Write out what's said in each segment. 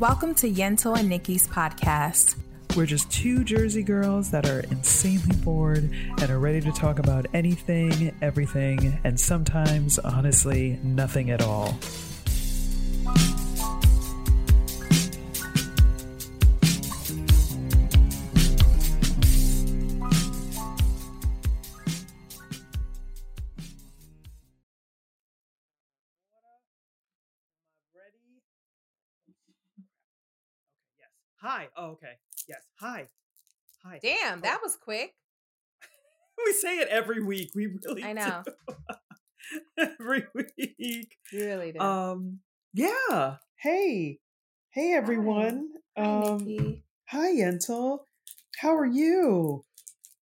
Welcome to Yentl and Nikki's podcast. We're just two Jersey girls that are insanely bored and are ready to talk about anything, everything, and sometimes, honestly, nothing at all. Oh, okay. Yes. Hi. Hi. Damn, that was quick. we say it every week. We really I know. every week. You really do. Um yeah. Hey. Hey everyone. Hi, um Nikki. hi Yentl. How are you?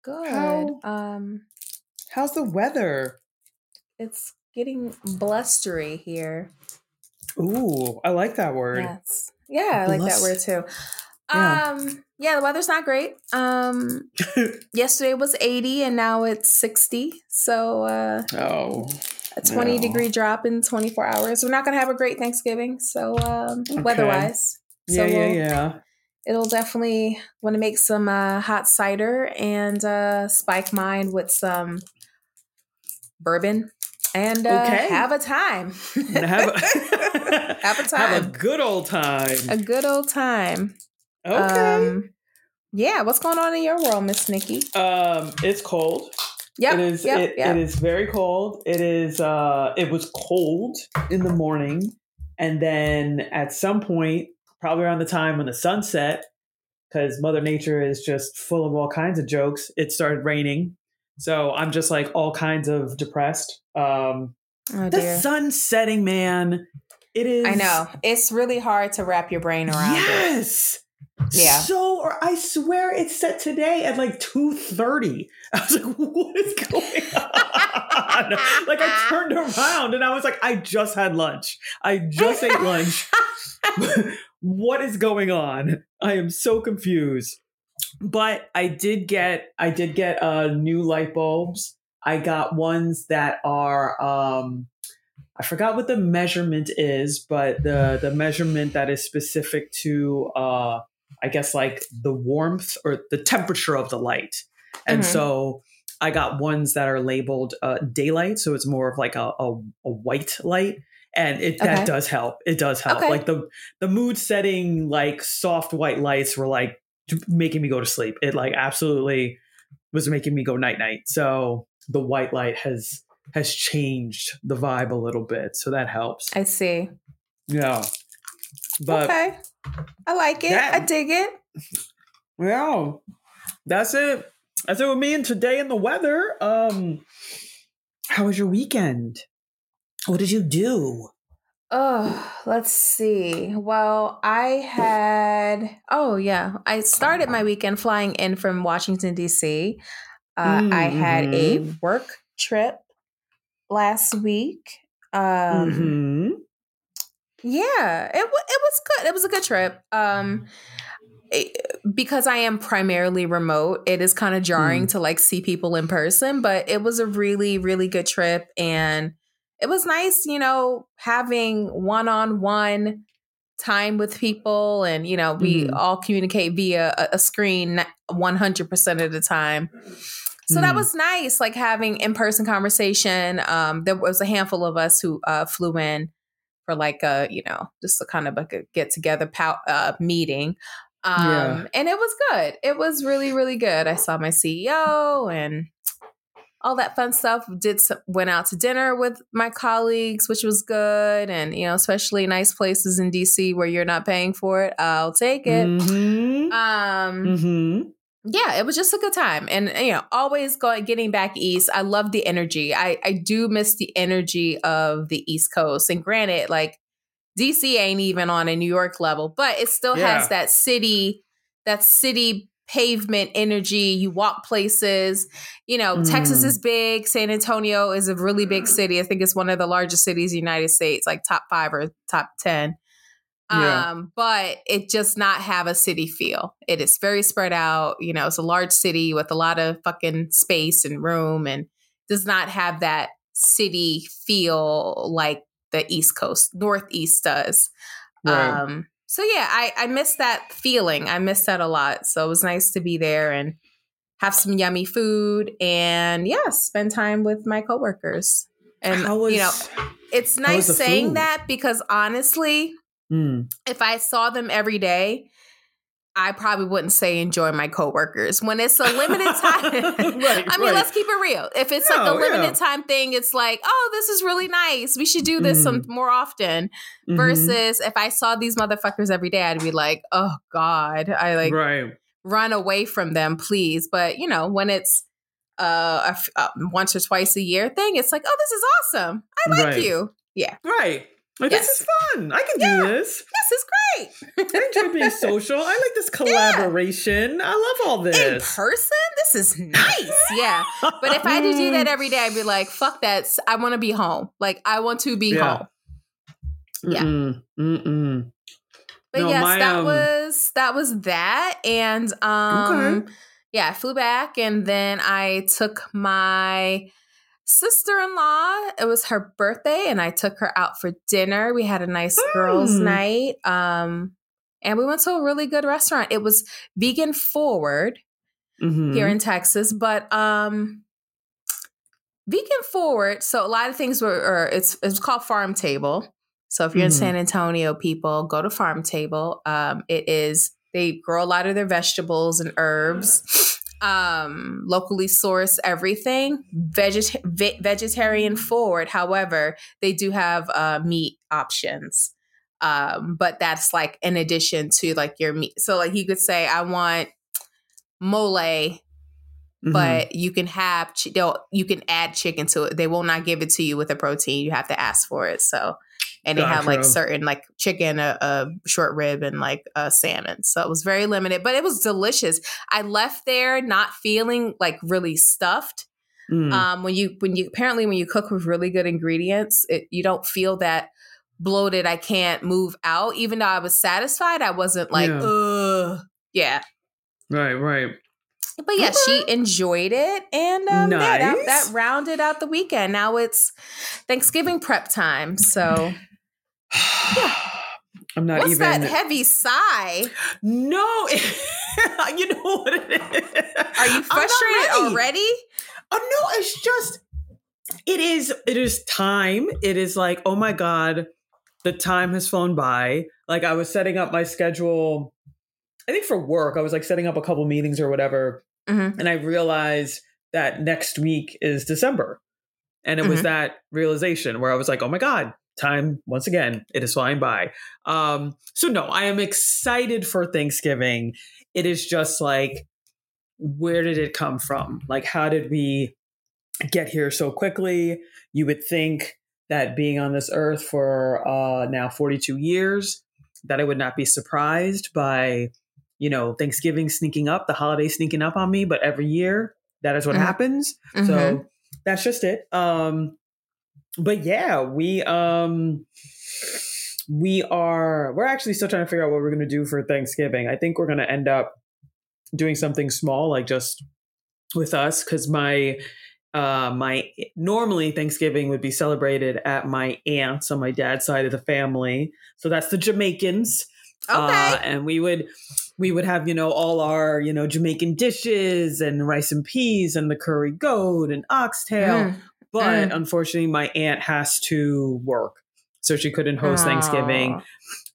Good. how- Um, How's the weather? it's getting blustery here. Ooh, I like that word. Yes. Yeah, I like that word too. Yeah. Um, yeah, the weather's not great. Um, yesterday was 80 and now it's 60. So, uh, oh. a 20 No. degree drop in 24 hours. We're not going to have a great Thanksgiving. So, um, weather wise. So Yeah, yeah, we'll- yeah. It'll definitely want to make some uh, hot cider and uh, spike mine with some bourbon and uh, Okay. have a time. Have a, Have a Have a good old time. a good old time. Okay. Um, yeah, what's going on in your world, Miss Nikki? Um, it's cold. Yep, it is. yep, it, yep. it is very cold. It is. Uh, it was cold in the morning, and then at some point, probably around the time when the sun set, because Mother Nature is just full of all kinds of jokes. It started raining, so I'm just like all kinds of depressed. Um, Oh the sun setting, man. It is. I know. It's really hard to wrap your brain around it. Yeah. So, or I swear it's set today at like two thirty. I was like, "What is going on?" like I turned around and I was like, "I just had lunch. I just ate lunch. what is going on? I am so confused." But I did get, I did get uh, new light bulbs. I got ones that are um, I forgot what the measurement is, but the the measurement that is specific to uh I guess like the warmth or the temperature of the light. And Mhm. so I got ones that are labeled uh, daylight, so it's more of like a, a, a white light, and it Okay. that does help. It does help. Okay. Like the the mood setting like soft white lights were like making me go to sleep. It like absolutely was making me go night night. So the white light has has changed the vibe a little bit, so that helps. I see. Yeah, but okay. I like it. that- I dig it. Well, that's it. That's it with me. And today in the weather. Um, how was your weekend? What did you do? Oh, let's see. Well, I had, oh, yeah. I started my weekend flying in from Washington, D.C. Uh, Mm, I had a work trip last week. Um, hmm Yeah, it, it was good. It was a good trip. Um, it- because I am primarily remote, it is kind of jarring to like see people in person, but it was a really, really good trip. And it was nice, you know, having one on one time with people. And, you know, we Mhm. all communicate via a, a screen 100% of the time. So that Mm. was nice, like having in person conversation. Um, there was a handful of us who uh, flew in for like a, you know, just a kind of like a get together pow- uh, meeting. Um, Yeah. And it was good. It was really, really good. I saw my CEO and all that fun stuff. Did some, went out to dinner with my colleagues, which was good. And, you know, especially nice places in DC where you're not paying for it. I'll take it. Mhm. Um, Mhm. Yeah, it was just a good time. And you know, always going getting back east. I love the energy. I I do miss the energy of the East Coast. And granted, like DC ain't even on a New York level, but it still Yeah. has that city, that city pavement energy. You walk places. You know, Texas Mm. is big. San Antonio is a really big city. I think it's one of the largest cities in the United States, like top five or top ten. Yeah. Um, but it does not have a city feel. It is very spread out. You know, it's a large city with a lot of fucking space and room and does not have that city feel like the East Coast, Northeast does. Right. Um, so yeah, I I miss that feeling. I miss that a lot. So it was nice to be there and have some yummy food and yeah, spend time with my coworkers. And was- you know, it's nice saying food? that because honestly, Mm. if I saw them every day, I probably wouldn't say enjoy my coworkers. When it's a limited time, Right, I mean, right. let's keep it real. If it's like a limited yeah. time thing, it's like, oh, this is really nice. We should do this some more often. Mhm. Versus if I saw these motherfuckers every day, I'd be like, oh God, I like right. run away from them, please. But you know, when it's uh, a f- uh once or twice a year thing, it's like, oh, this is awesome. I like you. Yeah, Right. Like Yes. this is fun. I can do this. this is great. I enjoy being social. I like this collaboration. I love all this. In person, this is nice. yeah. But if I had to do that every day, I'd be like, fuck that. I want to be home. Like, I want to be Yeah. home. yeah. Mm-mm. Mm-mm. But No, yes, my, that um, was that was that. And um yeah, I flew back and then I took my sister-in-law. It was her birthday and I took her out for dinner. We had a nice girls' Mm. night. Um and we went to a really good restaurant. It was vegan forward Mhm. here in Texas, but um vegan forward. So a lot of things were or it's it's called Farm Table. So if you're Mhm. in San Antonio, people go to Farm Table. Um, it is they grow a lot of their vegetables and herbs. Um, locally source everything. Ve- vegetarian forward. However, they do have uh, meat options. Um, but that's like in addition to like your meat. So like you could say, I want mole Mhm. but you can have ch- you can add chicken to it. They will not give it to you with a protein. You have to ask for it. So, and they have like certain like chicken, a, a short rib, and like a salmon. So it was very limited, but it was delicious. I left there not feeling like really stuffed. Mm. Um, when you when you apparently when you cook with really good ingredients, it, you don't feel that bloated. I can't move out. Even though I was satisfied, I wasn't like, Yeah. ugh, yeah. right, right. But yeah, she enjoyed it, and um, yeah, that, that rounded out the weekend. Now it's Thanksgiving prep time. So I'm not what's even. that heavy sigh? no, you know what it is. Are you frustrated ready. already? Oh no, it's just it is it is time. It is like, oh my God, the time has flown by. Like I was setting up my schedule, I think for work, I was like setting up a couple meetings or whatever, Mhm. and I realized that next week is December. And it was Mhm. that realization where I was like, oh my God, time once again, it is flying by. Um, so no, I am excited for Thanksgiving. It is just like, where did it come from? Like, how did we get here so quickly? You would think that being on this earth for uh, now 42 years, that I would not be surprised by, you know, Thanksgiving sneaking up, the holiday sneaking up on me. But every year, that is what Mhm. happens. Mhm. So that's just it. Um, but yeah, we um we are we're actually still trying to figure out what we're gonna do for Thanksgiving. I think we're gonna end up doing something small, like just with us, because my uh my normally Thanksgiving would be celebrated at my aunt's on my dad's side of the family. So that's the Jamaicans. okay. Uh, and we would we would have you know all our you know Jamaican dishes and rice and peas and the curry goat and oxtail. Mm. But Mm. unfortunately, my aunt has to work, so she couldn't host Thanksgiving,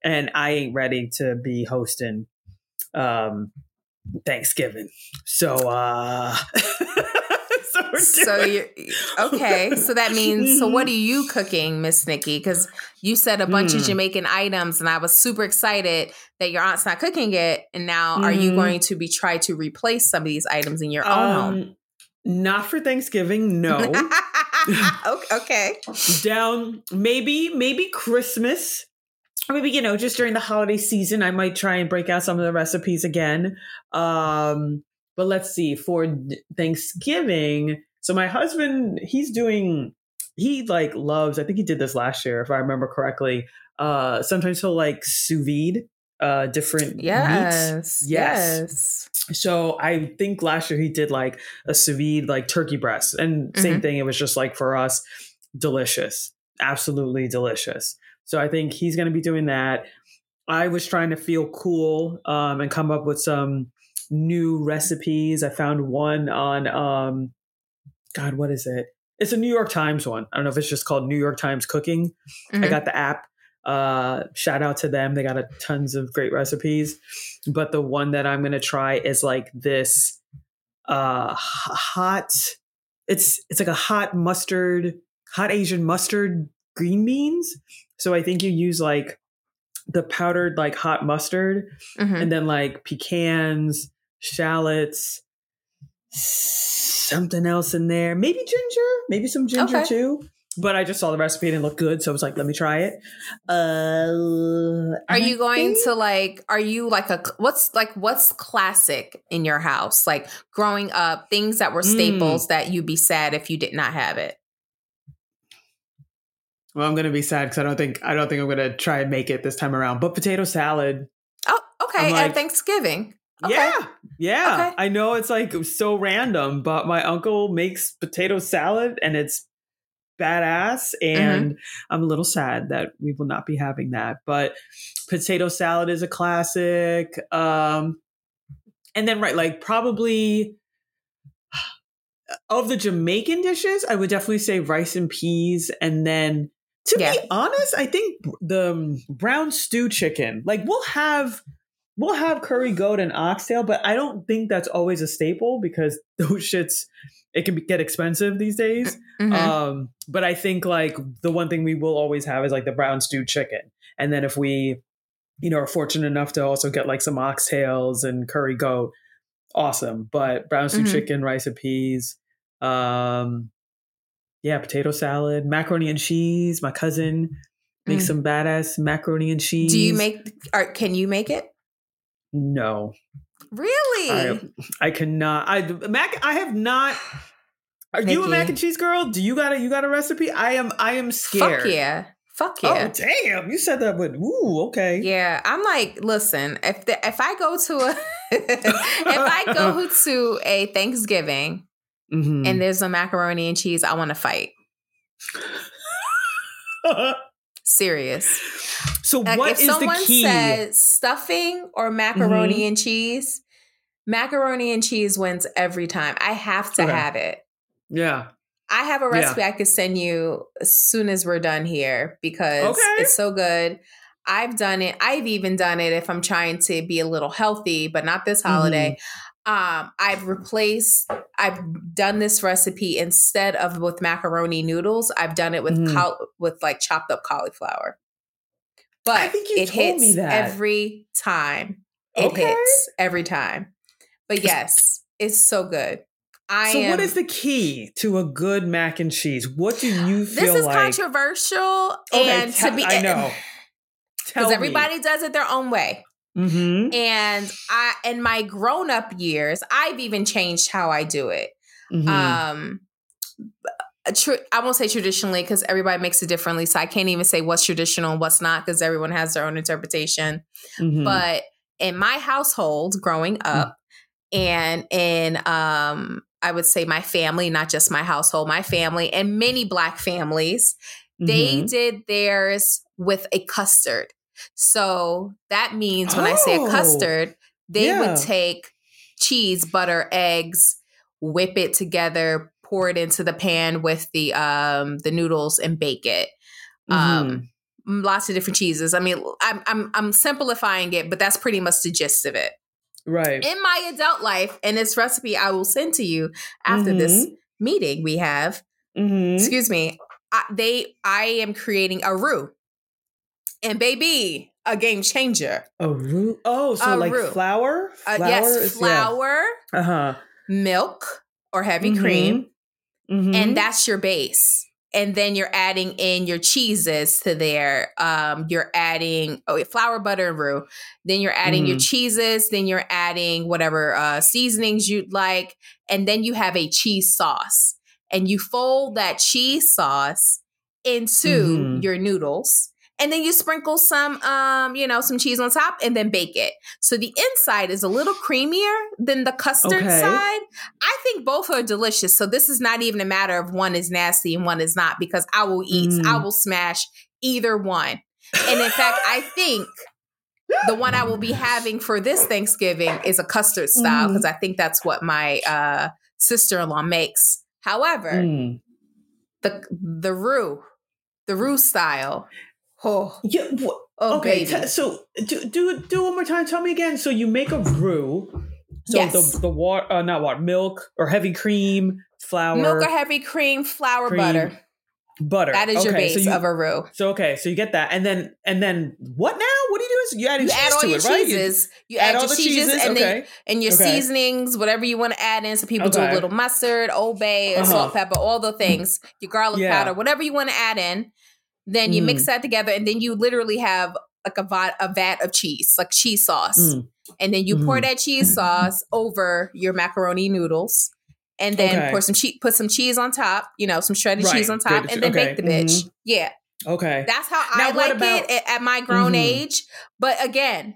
and I ain't ready to be hosting um, Thanksgiving. So, uh, so, So you okay? So that means so. What are you cooking, Miss Nikki? Because you said a bunch of Hmm. Jamaican items, and I was super excited that your aunt's not cooking it. And now, are you Mhm. going to be try to replace some of these items in your own home? Not for Thanksgiving, no. Okay. down maybe maybe christmas or maybe you know just during the holiday season i might try and break out some of the recipes again um but let's see for thanksgiving so my husband he's doing he like loves i think he did this last year if i remember correctly uh sometimes he'll like sous vide uh different meats Yes. Yes. Yes. so I think last year he did like a sous vide, like turkey breast, and same Mhm. thing. It was just like for us, delicious, absolutely delicious. So I think he's going to be doing that. I was trying to feel cool um, and come up with some new recipes. I found one on, um, God, what is it? It's a New York Times one. I don't know if it's just called New York Times Cooking. Mhm. I got the app. Uh, shout out to them. They got a tons of great recipes. But the one that I'm gonna try is like this uh, hot. It's it's like a hot mustard, hot Asian mustard green beans. So I think you use like the powdered like hot mustard Mhm. and then like pecans, shallots, something else in there. Maybe ginger, maybe some ginger Okay. too. But I just saw the recipe and it looked good, so I was like, let me try it. Uh, Are you going to like? Are you like a what's like what's classic in your house? Like growing up, things that were Mm. staples that you'd be sad if you did not have it. Well, I'm gonna be sad because I don't think I don't think I'm gonna try and make it this time around. But potato salad, Oh, okay. Like- At Thanksgiving. Okay. yeah, yeah. Okay. I know it's like so random, but my uncle makes potato salad and it's badass. Mm-hmm. And I'm a little sad that we will not be having that. But potato salad is a classic. Um, and then right, like probably of the Jamaican dishes, I would definitely say rice and peas, and then. To Yeah. be honest, I think the um, brown stew chicken, like we'll have we'll have curry goat and oxtail, but I don't think that's always a staple because those shits it can be, get expensive these days. Mhm. Um, but I think like the one thing we will always have is like the brown stew chicken, and then if we, you know, are fortunate enough to also get like some oxtails and curry goat, awesome. But brown stew Mhm. chicken, rice and peas, um, yeah, potato salad, macaroni and cheese. My cousin makes Mm. some badass macaroni and cheese. Do you make? Or can you make it? No, Really? I, I cannot. I mac. I have not. Are you a mac and cheese girl? Do you got a you got a recipe? I am. I am scared. Fuck yeah. Fuck yeah. Oh damn! You said that with ooh okay. Yeah, I'm like, listen, if the, if I go to a if I go to a Thanksgiving Mhm. and there's a macaroni and cheese, I want to fight. Serious. so Like what if is the someone key? says stuffing or macaroni Mhm. and cheese, macaroni and cheese wins every time. I have to Okay. have it. Yeah. I have a Yeah. recipe I could send you as soon as we're done here because Okay. it's so good. I've done it. I've even done it if I'm trying to be a little healthy, but not this holiday. Mm-hmm. Um, I've replaced. I've done this recipe instead of with macaroni noodles. I've done it with Mhm. col- with like chopped up cauliflower. But I think you it told hits me that. every time. It Okay. hits every time. But yes, it's so good. I so am, what is the key to a good mac and cheese? What do you feel this is like? controversial Okay, and te- to be I know. because everybody does it their own way Mm-hmm. and i in my grown-up years i've even changed how i do it Mm-hmm. um tr- i won't say traditionally because everybody makes it differently so i can't even say what's traditional and what's not because everyone has their own interpretation Mm-hmm. but in my household growing up and in um i would say my family not just my household my family and many black families they Mm-hmm. did theirs with a custard. So that means when I say a Oh, custard, they yeah. would take cheese, butter, eggs, whip it together, pour it into the pan with the um the noodles and bake it. Um Mm-hmm. lots of different cheeses. I mean, I'm I'm I'm simplifying it, but that's pretty much the gist of it. Right. In my adult life, and this recipe I will send to you after this meeting we have, Mm-hmm. excuse me I, they i am creating a roux and baby a game changer A roux. Oh, so A like roux. flour? uh, yes is- yeah. flour Uh-huh. milk or heavy Mhm. cream Mhm. and that's your base and then you're adding in your cheeses to there. Um you're adding oh flour butter and roux then you're adding your Mhm. cheeses. Then you're adding whatever uh seasonings you'd like. And then you have a cheese sauce. And you fold that cheese sauce into Mhm. your noodles and then you sprinkle some um you know some cheese on top and then bake it so the inside is a little creamier than the custard Okay. side i think both are delicious so this is not even a matter of one is nasty and one is not because i will eat Mm. i will smash either one and in fact i think the one I will be having for this Thanksgiving is a custard style because Mm. I think that's what my uh, sister in law makes. However, Mm. the the roux, the roux style. Oh, Yeah. wh- oh okay. t- so do do do one more time. Tell me again. So you make a roux. So Yes. the the water, uh, not what milk or heavy cream, flour, Milk or heavy cream, flour, cream, butter. butter. That is your base so you, of a roux. So okay, so you get that, and then and then what now? What do you do? Is you add You cheese add all to your it, right? You cheeses. You, add, all your the cheeses, cheeses. and then okay. and your Okay. seasonings, whatever you want to add in. So people do a little mustard, Old Bay, Uh-huh. salt, pepper, all the things. Your garlic Yeah. powder, whatever you want to add in. Then you mix Mm. that together, and then you literally have like a vat, a vat of cheese, like cheese sauce. Mm. And then you pour Mhm. that cheese sauce over your macaroni noodles, and then Okay. pour some cheese, put some cheese on top. You know, some shredded Right. cheese on top, Good. and then Okay. bake the bitch. Yeah, Okay. that's how Now, I like about- it at my grown Mhm. age. But again,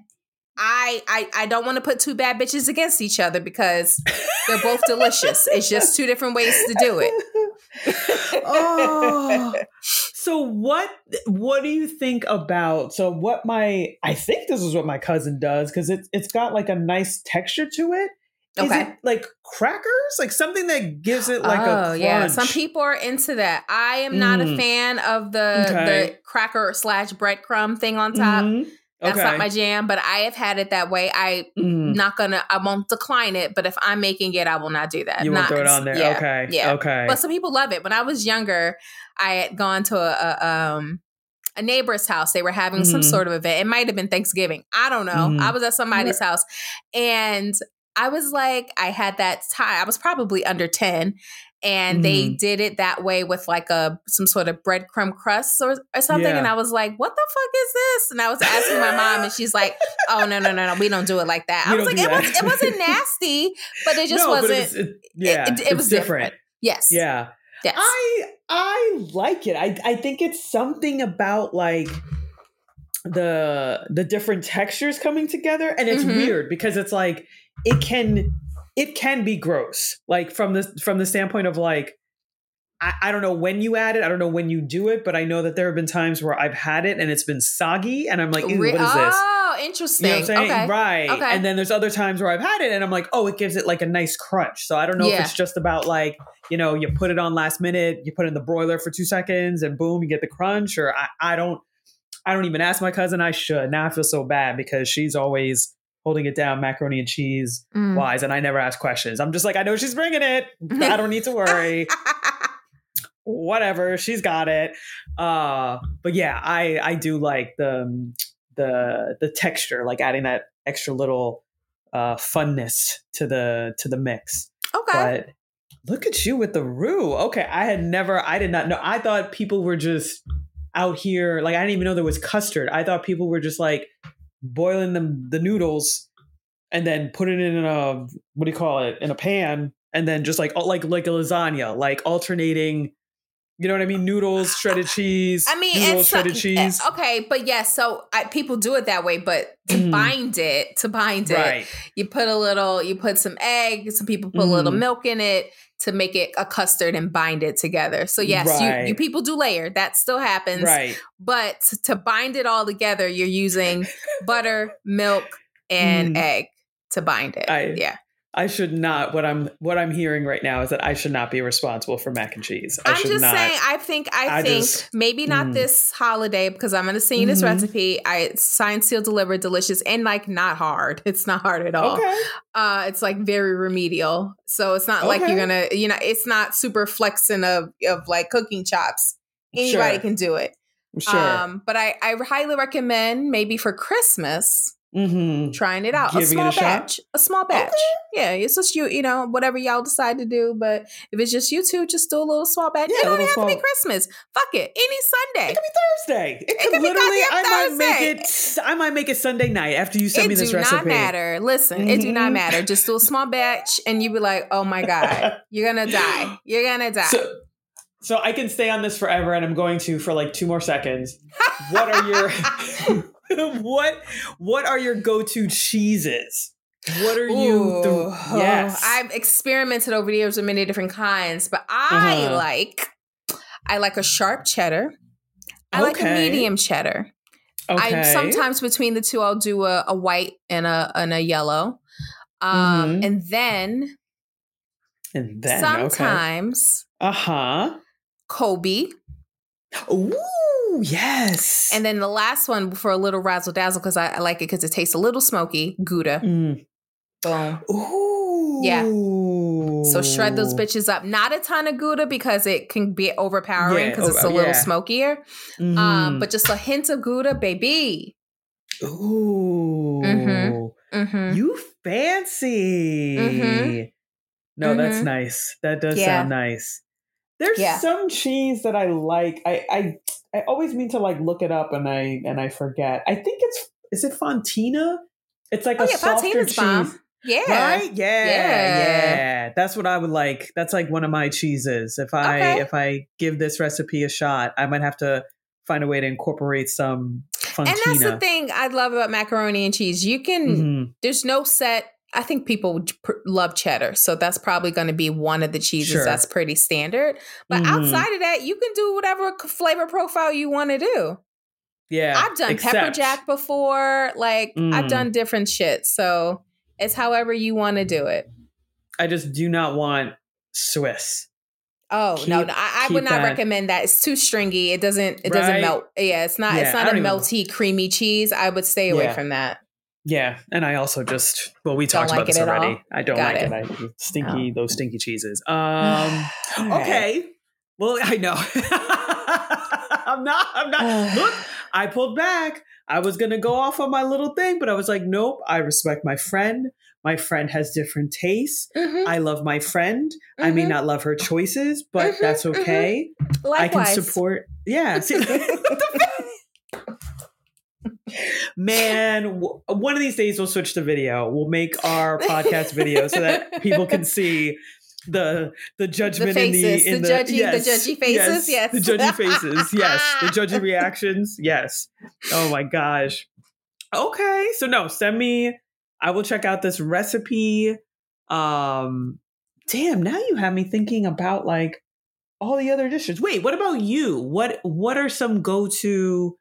I I I don't want to put two bad bitches against each other because they're both delicious. It's just two different ways to do it. oh. So what what do you think about so what my I think this is what my cousin does because it's it's got like a nice texture to it. Is Okay. it like crackers? Like something that gives it like a oh crunch. yeah, some people are into that. I am not a Mm. fan of the Okay. the cracker slash breadcrumb thing on top. Mhm. That's okay. not my jam, but I have had it that way. I Mhm. not gonna I won't decline it, but if I'm making it, I will not do that. You won't throw it on there. Yeah, okay. Yeah. Okay. But some people love it. When I was younger, I had gone to a, a um a neighbor's house. They were having some Mhm. sort of event. It might have been Thanksgiving. I don't know. Mhm. I was at somebody's house and I was like, I had that time. I was probably under 10. And they Mm-hmm. did it that way with like a some sort of breadcrumb crust or, or something. Yeah. And I was like, what the fuck is this? And I was asking my mom, and she's like, oh no, no, no, no, we don't do it like that. We I was like, it was it wasn't nasty, but it just no, wasn't it's, it, yeah, it, it was different. Yes. Yeah. Yes. I I like it. I I think it's something about like the the different textures coming together and it's Mhm. weird because it's like it can it can be gross like from the from the standpoint of like I, I don't know when you add it i don't know when you do it but i know that there have been times where i've had it and it's been soggy and i'm like Ew, what is this Oh, you interesting. know what I'm saying? Okay. Right. Okay. And then there's other times where I've had it and I'm like, oh, it gives it like a nice crunch. So I don't know Yeah. if it's just about like, you know, you put it on last minute, you put it in the broiler for two seconds and boom, you get the crunch. Or I, I don't I don't even ask my cousin. I should. Now I feel so bad because she's always holding it down, macaroni and cheese Mm. wise, and I never ask questions. I'm just like, I know she's bringing it. I don't need to worry. Whatever, she's got it. Uh, but yeah, I I do like the the the texture, like adding that extra little uh funness to the to the mix. okay. But look at you with the roux. Okay, I had never, I did not know. I thought people were just out here, like I didn't even know there was custard. I thought people were just like boiling them the noodles and then put it in a what do you call it in a pan and then just like like like a lasagna, like alternating. You know what I mean? Noodles, shredded cheese. I mean, noodles, some- shredded cheese. Okay, but yes, so I, people do it that way. But to Mhm. bind it, to bind it, you put a little, you put some egg. Some people put a little Mhm. milk in it to make it a custard and bind it together. So yes, Right. you, you people do layer. That still happens. Right. But to bind it all together, you're using butter, milk, and Mm. egg to bind it. I- yeah. I should not. What I'm what I'm hearing right now is that I should not be responsible for mac and cheese. I I'm should just not. saying. I think. I, I think just- maybe not mm. this holiday because I'm going to send you this Mhm. recipe. I signed, sealed, delivered, delicious, and like not hard. It's not hard at all. Okay. Uh, it's like very remedial. So it's not like you're gonna. You know, it's not super flexing of of like cooking chops. Anybody Sure. can do it. Sure. Um, but I I highly recommend maybe for Christmas mm-hmm. trying it out. Giving a it small a shot? batch. A small batch. Yeah, it's just you, you know, whatever y'all decide to do. But if it's just you two, just do a little small batch. Yeah, it don't have to be Christmas. Fuck it. Any Sunday. It could be Thursday. It, could could be literally. I might make it. I might make it Sunday night after you send It me this recipe. It do not matter. Listen, it do not matter. Just do a small batch and you be like, oh my God, you're gonna die. You're gonna die. So, so I can stay on this forever, and I'm going to for like two more seconds. What are your what What are your go to cheeses? What are you? Ooh, The, yes, I've experimented over the years with many different kinds, but I Uh-huh. like I like a sharp cheddar. I like a medium cheddar. Okay. I sometimes between the two, I'll do a, a white and a and a yellow, um, Mhm. and then and then okay. sometimes Uh huh. Colby, Ooh, yes. and then the last one for a little razzle dazzle because I, I like it because it tastes a little smoky. Gouda, Mm. boom. Ooh. Yeah. So shred those bitches up. Not a ton of Gouda because it can be overpowering Yeah, because it's a oh, little yeah. smokier. Mhm. Um, but just a hint of Gouda, baby. Ooh. Mm-hmm. You fancy. Mhm. No, that's Mhm. nice. That does Yeah. sound nice. There's Yeah. some cheese that I like. I, I I always mean to like look it up and I and I forget. I think it's is it Fontina? It's like Oh a yeah, softer Fontina's cheese. bomb. Yeah. Right? Yeah, Yeah. yeah. That's what I would like. That's like one of my cheeses. If I Okay. if I give this recipe a shot, I might have to find a way to incorporate some Fontina. And that's the thing I love about macaroni and cheese. You can, Mhm. there's no set. I think people pr- love cheddar, so that's probably going to be one of the cheeses Sure. that's pretty standard. But Mhm. outside of that, you can do whatever flavor profile you want to do. Yeah. I've done pepper jack before. Like I've Mm. done different shit. So it's however you want to do it. I just do not want Swiss. Oh no, Keep- no, I, I would not that- recommend that. It's too stringy. It doesn't. It doesn't melt. Yeah, it's not. Yeah, it's not a don't even- melty, creamy cheese. I would stay away Yeah. from that. Yeah, and I also just well, we talked like about this already. I don't Got like it. it. I stinky those stinky cheeses. Um, right. okay. Well, I know. I'm not. I'm not. Look, I pulled back. I was gonna go off on my little thing, but I was like, nope. I respect my friend. My friend has different tastes. Mhm. I love my friend. I may Mhm. not love her choices, but Mhm, that's mhm. okay. I can support. Yeah. See, Man, w- one of these days we'll switch to video. We'll make our podcast video so that people can see the the judgment faces, in the in the the, judgy- the judgy faces, yes. the judgy faces, yes, the judgy reactions, yes. Oh my gosh. Okay, so no, send me. I will check out this recipe. Um, damn, now you have me thinking about like all the other dishes. Wait, what about you? What what are some go to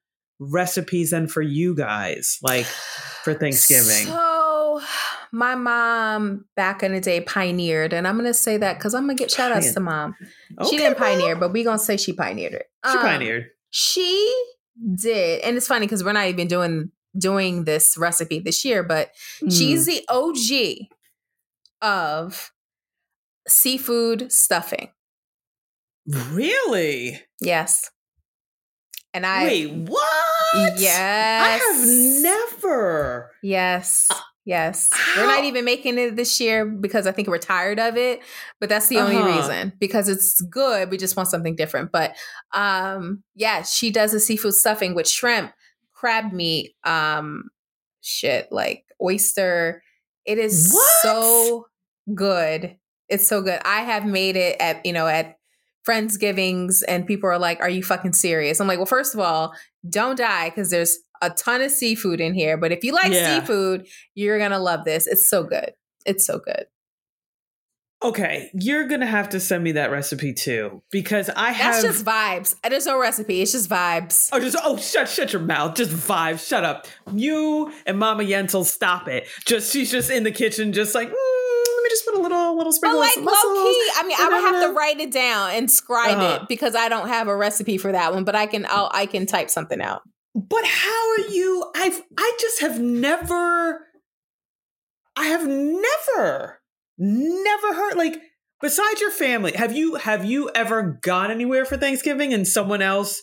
recipes then for you guys, like for Thanksgiving? So my mom back in the day pioneered, and I'm gonna say that because I'm gonna get shout outs to mom. Okay, she didn't Mom. pioneer, but we gonna say she pioneered it. She Um, pioneered. She did, and it's funny because we're not even doing doing this recipe this year, but Mm. she's the OG of seafood stuffing. really. Yes, and I Wait, what? yes, I have never. Yes. Yes. We're not even making it this year because I think we're tired of it, but that's the only Uh-huh. reason because it's good. We just want something different. But um yeah, she does a seafood stuffing with shrimp, crab meat, um shit like oyster. It is What? so good. It's so good. I have made it at, you know, at Friendsgivings and people are like, "Are you fucking serious?" I'm like, "Well, first of all, don't die because there's a ton of seafood in here. But if you like Yeah. seafood, you're gonna love this. It's so good. It's so good. Okay, you're gonna have to send me that recipe too because I have. That's just vibes. There's no recipe. It's just vibes. Oh, just oh, shut shut your mouth. Just vibes. Shut up. You and Mama Yentl, stop it. Just she's just in the kitchen, just like mm, just put a little little sprinkle. But like of low key, I mean, I would have to write it down and scribe Uh-huh. it because I don't have a recipe for that one. But I can, I'll, I can type something out. But how are you? I've I just have never. I have never, never heard like besides your family. Have you have you ever gone anywhere for Thanksgiving and someone else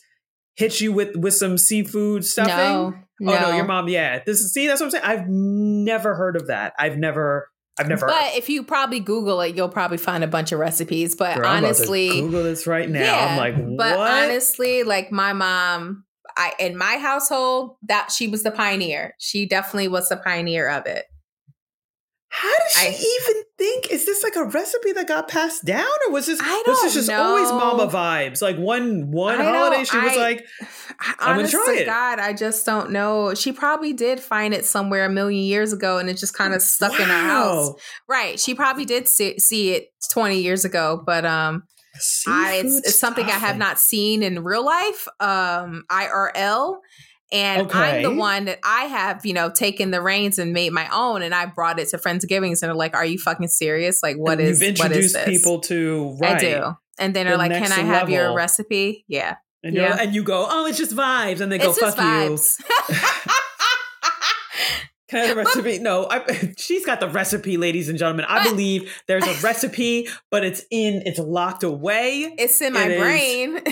hit you with with some seafood stuffing? No, no. Oh no, your mom. Yeah, this is see. That's what I'm saying. I've never heard of that. I've never. I've never. But if you probably Google it, you'll probably find a bunch of recipes. But Girl, I'm about to honestly, Google this right now. Yeah, I'm like, but honestly, like my mom, I in my household, that she was the pioneer. She definitely was the pioneer of it. How does she I- even think? Is this like a recipe that got passed down, or was this I was this just always. Mama vibes? Like one one I holiday, she was like, I- I'm gonna try it. God, I just don't know. She probably did find it somewhere a million years ago, and it just kind of stuck in her house. Right? She probably did see, see it twenty years ago, but um, I, it's, it's something I have not seen in real life, um, IRL. And I'm the one that I have, you know, taken the reins and made my own, and I brought it to Friendsgivings, and they're like, "Are you fucking serious? Like, what is You've what is this?" people to right. I do, and then they're like, "Can I have your recipe?" Yeah, And, Yeah. and you go, oh, it's just vibes. And they go, fuck vibes. Can I have a recipe? No, I, she's got the recipe, ladies and gentlemen. I But- believe there's a recipe, but it's in, it's locked away. it's in my It brain.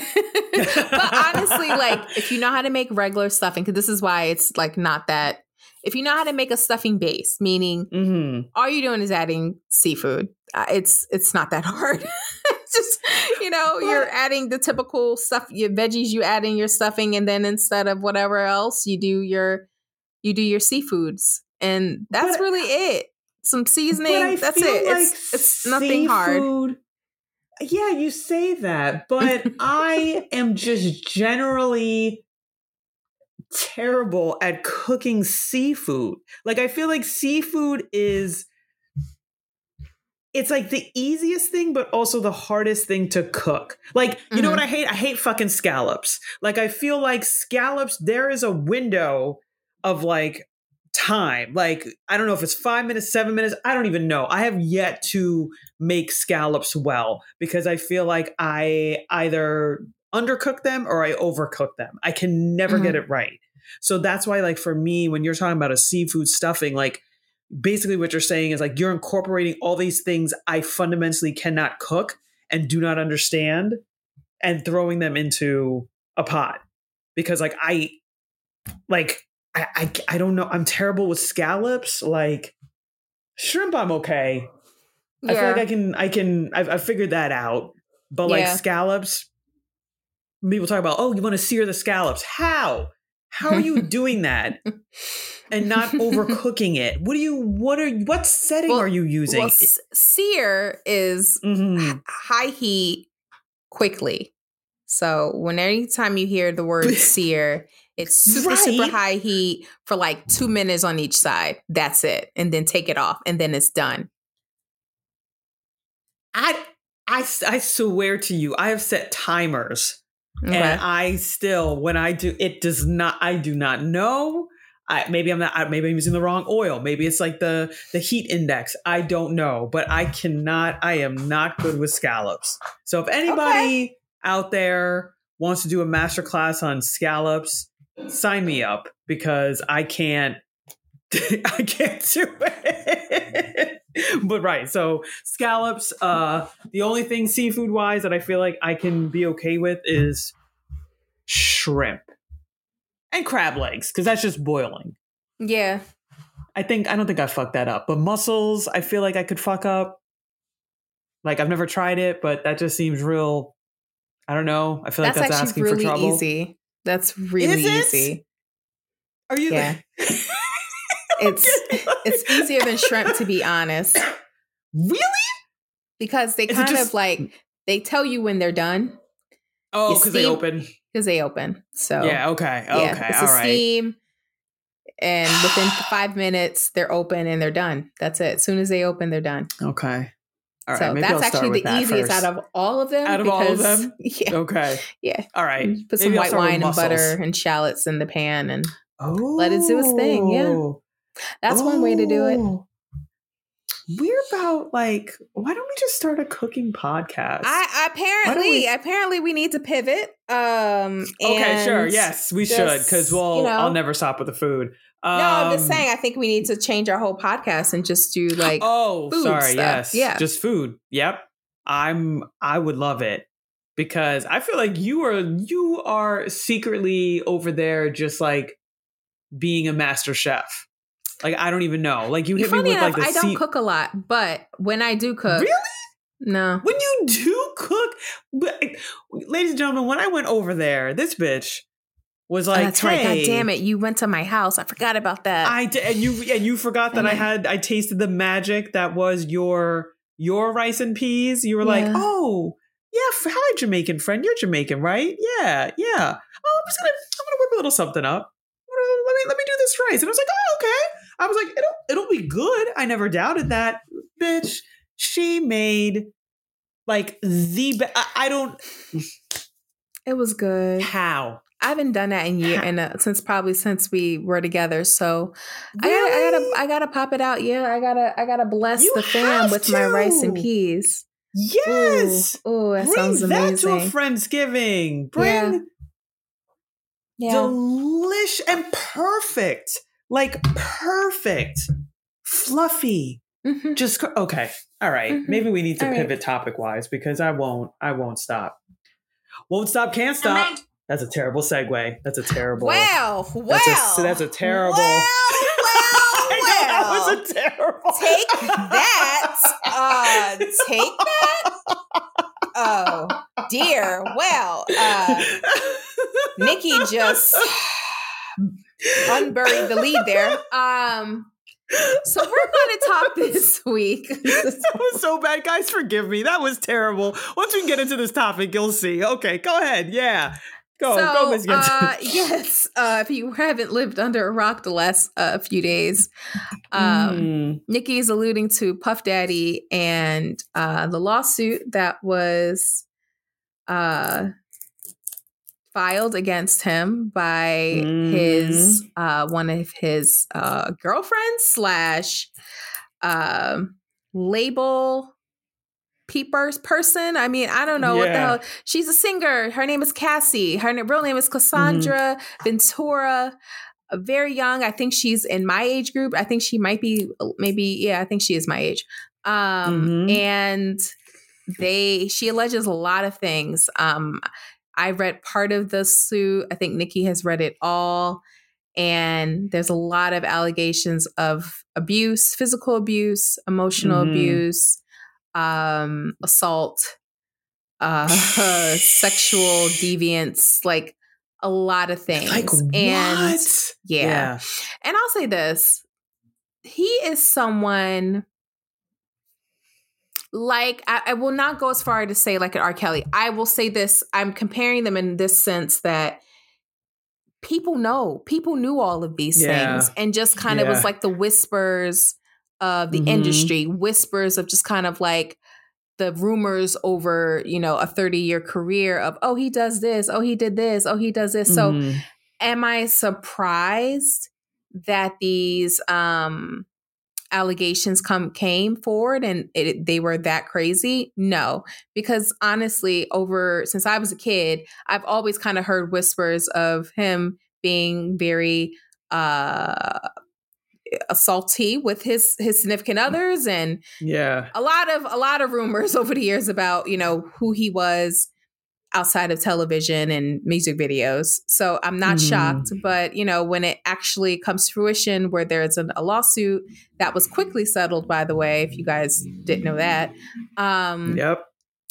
but honestly, like if you know how to make regular stuffing, because this is why it's like not that. If you know how to make a stuffing base, meaning hmm all you're doing is adding seafood, uh, it's it's not that hard. just you know you're adding the typical stuff, your veggies, you add in your stuffing, and then instead of whatever else, you do your you do your seafoods, and that's But- really it. Some seasoning. That's it. like it's it's nothing hard. seafood- Yeah, you say that, but I am just generally terrible at cooking seafood. Like I feel like seafood is it's like the easiest thing but also the hardest thing to cook. Like, you know Mhm. what I hate? I hate fucking scallops. Like I feel like scallops there is a window of like time. Like I don't know if it's 5 minutes, 7 minutes, I don't even know. I have yet to make scallops well because I feel like I either undercook them or I overcook them. I can never get mm-hmm. it right. So that's why like for me when you're talking about a seafood stuffing like basically what you're saying is like you're incorporating all these things I fundamentally cannot cook and do not understand and throwing them into a pot because like I like I I, I don't know. I'm terrible with scallops. Like shrimp I'm okay. I feel like I can I can I've, I've figured that out. But like Yeah. scallops people talk about oh you want to sear the scallops. How? How are you doing that? And not overcooking it. What do you what are what setting Well- are you using? well, s- sear is Mhm. high heat quickly. So when anytime you hear the word sear, it's super super high heat for like two minutes on each side. That's it, and then take it off, and then it's done. I I, I swear to you I have set timers Okay. and I still when I do it does not I do not know I, maybe I'm not maybe I'm using the wrong oil maybe it's like the the heat index I don't know but I cannot I am not good with scallops so if anybody out there wants to do a master class on scallops sign me up because I can't I can't do it but right so scallops uh the only thing seafood wise that I feel like I can be okay with is shrimp and crab legs because that's just boiling. yeah, I think I don't think I fucked that up, but mussels I feel like I could fuck up. Like I've never tried it, but that just seems real. I don't know. I feel that's, like that's asking really for trouble. easy. That's really Is it? easy. Are you? Yeah. It's it's easier than shrimp to be honest, really. because they Is kind just- of like they tell you when they're done Oh, because they open. because they open. So Yeah. Okay. Yeah, it's All a right. steam, and within five minutes they're open and they're done. That's it. As soon as they open, they're done. Okay. All right. so maybe that's I'll start actually with the that easiest first. out of all of them. Out of all of them? yeah, Okay. yeah. All right. Put some Maybe I'll white wine and butter and shallots in the pan, and Oh, Let it do its thing, yeah. that's one way to do it. Oh. We're about like, why don't we just start a cooking podcast? I apparently, we- apparently, we need to pivot. Um, okay, sure. Yes, we should because we'll. you know- I'll never stop with the food. No, I'm just Um, saying. I think we need to change our whole podcast and just do like oh, sorry. stuff. Yes. Yeah. Just food. Yep. I'm. I would love it because I feel like you are. You are secretly over there, just like being a master chef. Like I don't even know. Like you hit me Funny with enough, like I don't sea- cook a lot, but when I do cook, Really? no, when you do cook, but, ladies and gentlemen, when I went over there, this bitch was oh, like, that's right. God damn it, you went to my house. I forgot about that. I did, and you and you forgot that I had I tasted the magic that was your your rice and peas. You were like, Yeah. oh yeah, hi Jamaican friend, you're Jamaican, right? Yeah, yeah. Oh, I'm just gonna I'm gonna whip a little something up. Uh, let me let me do this rice, and I was like, oh okay. I was like, it'll it'll be good. I never doubted that, bitch. She made like the be- I, I don't it was good. how I haven't done that in year and since probably since we were together. So really? I, gotta, I gotta I gotta pop it out. Yeah, I gotta I gotta bless you the fam with to. my rice and peas. Yes. Oh, that Bring sounds amazing. that to a Friendsgiving. Bring yeah. yeah. delish and perfect. Like perfect. Fluffy. Mm-hmm. Just okay. All right. mm-hmm. Maybe we need to All pivot right. topic wise because I won't I won't stop. Won't stop, can't stop. That's a terrible segue. That's a terrible. Wow. Wow. That's a, that's a terrible. Well, well, well. that was a terrible. Take that. Uh, take that. Oh dear. Well, uh, Nikki just unburied the lead there. Um, so we're going to talk this week. that was so bad, guys. Forgive me. That was terrible. Once we get into this topic, you'll see. Okay, go ahead. Yeah. Go, so, go, Ms. Uh, yes, uh, if you haven't lived under a rock the last uh, few days, um, mm. Nikki is alluding to Puff Daddy and uh, the lawsuit that was uh, filed against him by mm. his uh, one of his girlfriends slash um, label peepers person. I mean, I don't know yeah. what the hell. She's a singer. Her name is Cassie. Her real name is Cassandra mm-hmm. Ventura. Very young. I think she's in my age group. I think she might be maybe yeah, I think she is my age. Um mm-hmm. and they she alleges a lot of things. Um I read part of the suit. I think Nikki has read it all. And there's a lot of allegations of abuse, physical abuse, emotional mm-hmm. abuse, um, assault, uh, sexual deviance, like a lot of things. Like what? And yeah. yeah. And I'll say this. He is someone like I, I, will not go as far to say like an R. Kelly. I will say this. I'm comparing them in this sense that people know, people knew all of these yeah. things and just kind of yeah. was like the whispers of the mm-hmm. industry, whispers of just kind of like the rumors over, you know, a 30 year career of, oh, he does this, oh, he did this, oh, he does this. Mm-hmm. So am I surprised that these um allegations come came forward and it, they were that crazy no because honestly over since i was a kid i've always kind of heard whispers of him being very uh assaulty with his his significant others and yeah. a lot of a lot of rumors over the years about you know who he was outside of television and music videos. So i'm not mm. shocked but you know when it actually comes to fruition where there's an, a lawsuit that was quickly settled by the way if you guys didn't know that um yep.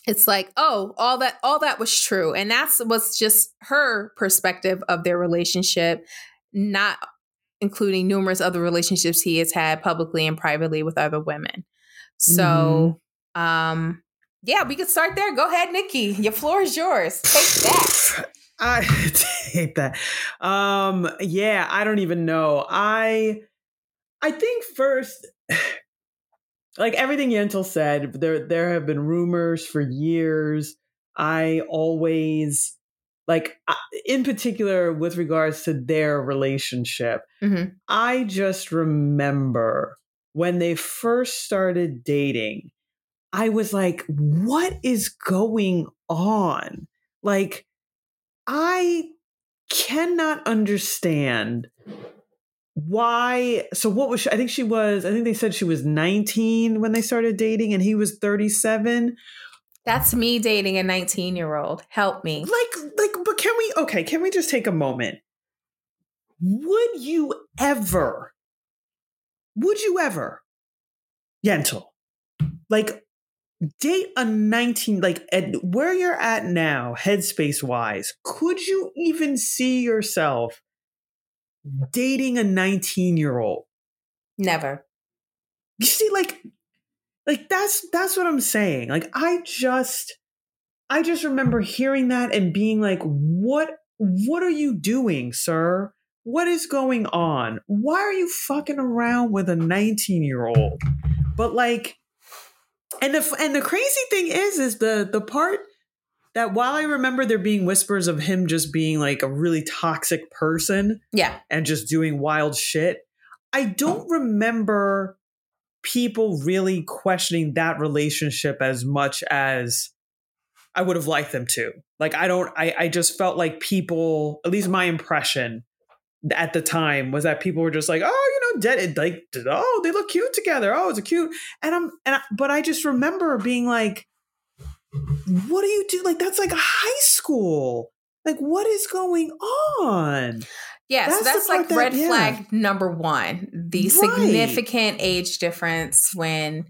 it's like oh all that all that was true. And that's was just her perspective of their relationship not including numerous other relationships he has had publicly and privately with other women. So, mm-hmm. um, yeah, we could start there. Go ahead, Nikki. Your floor is yours. Take that. I take that. Um, yeah, I don't even know. I I think first like everything Yentl said, there there have been rumors for years. I always like in particular with regards to their relationship mm-hmm. i just remember when they first started dating i was like what is going on like i cannot understand why so what was she, i think she was i think they said she was 19 when they started dating and he was 37 that's me dating a 19 year old. Help me. Like, like, but can we, okay, can we just take a moment? Would you ever, would you ever, Yentl, like, date a 19, like, at where you're at now, headspace wise, could you even see yourself dating a 19 year old? Never. You see, like, like that's that's what I'm saying. Like I just I just remember hearing that and being like, what what are you doing, sir? What is going on? Why are you fucking around with a 19 year old? But like, and the and the crazy thing is, is the the part that while I remember there being whispers of him just being like a really toxic person Yeah. and just doing wild shit, I don't remember people really questioning that relationship as much as I would have liked them to. Like I don't I I just felt like people, at least my impression at the time was that people were just like, "Oh, you know, dead like oh, they look cute together. Oh, it's a cute." And I'm and I, but I just remember being like what do you do? Like that's like a high school. Like what is going on? Yeah, That's so that's like that- red yeah. flag number one. The Right. significant age difference when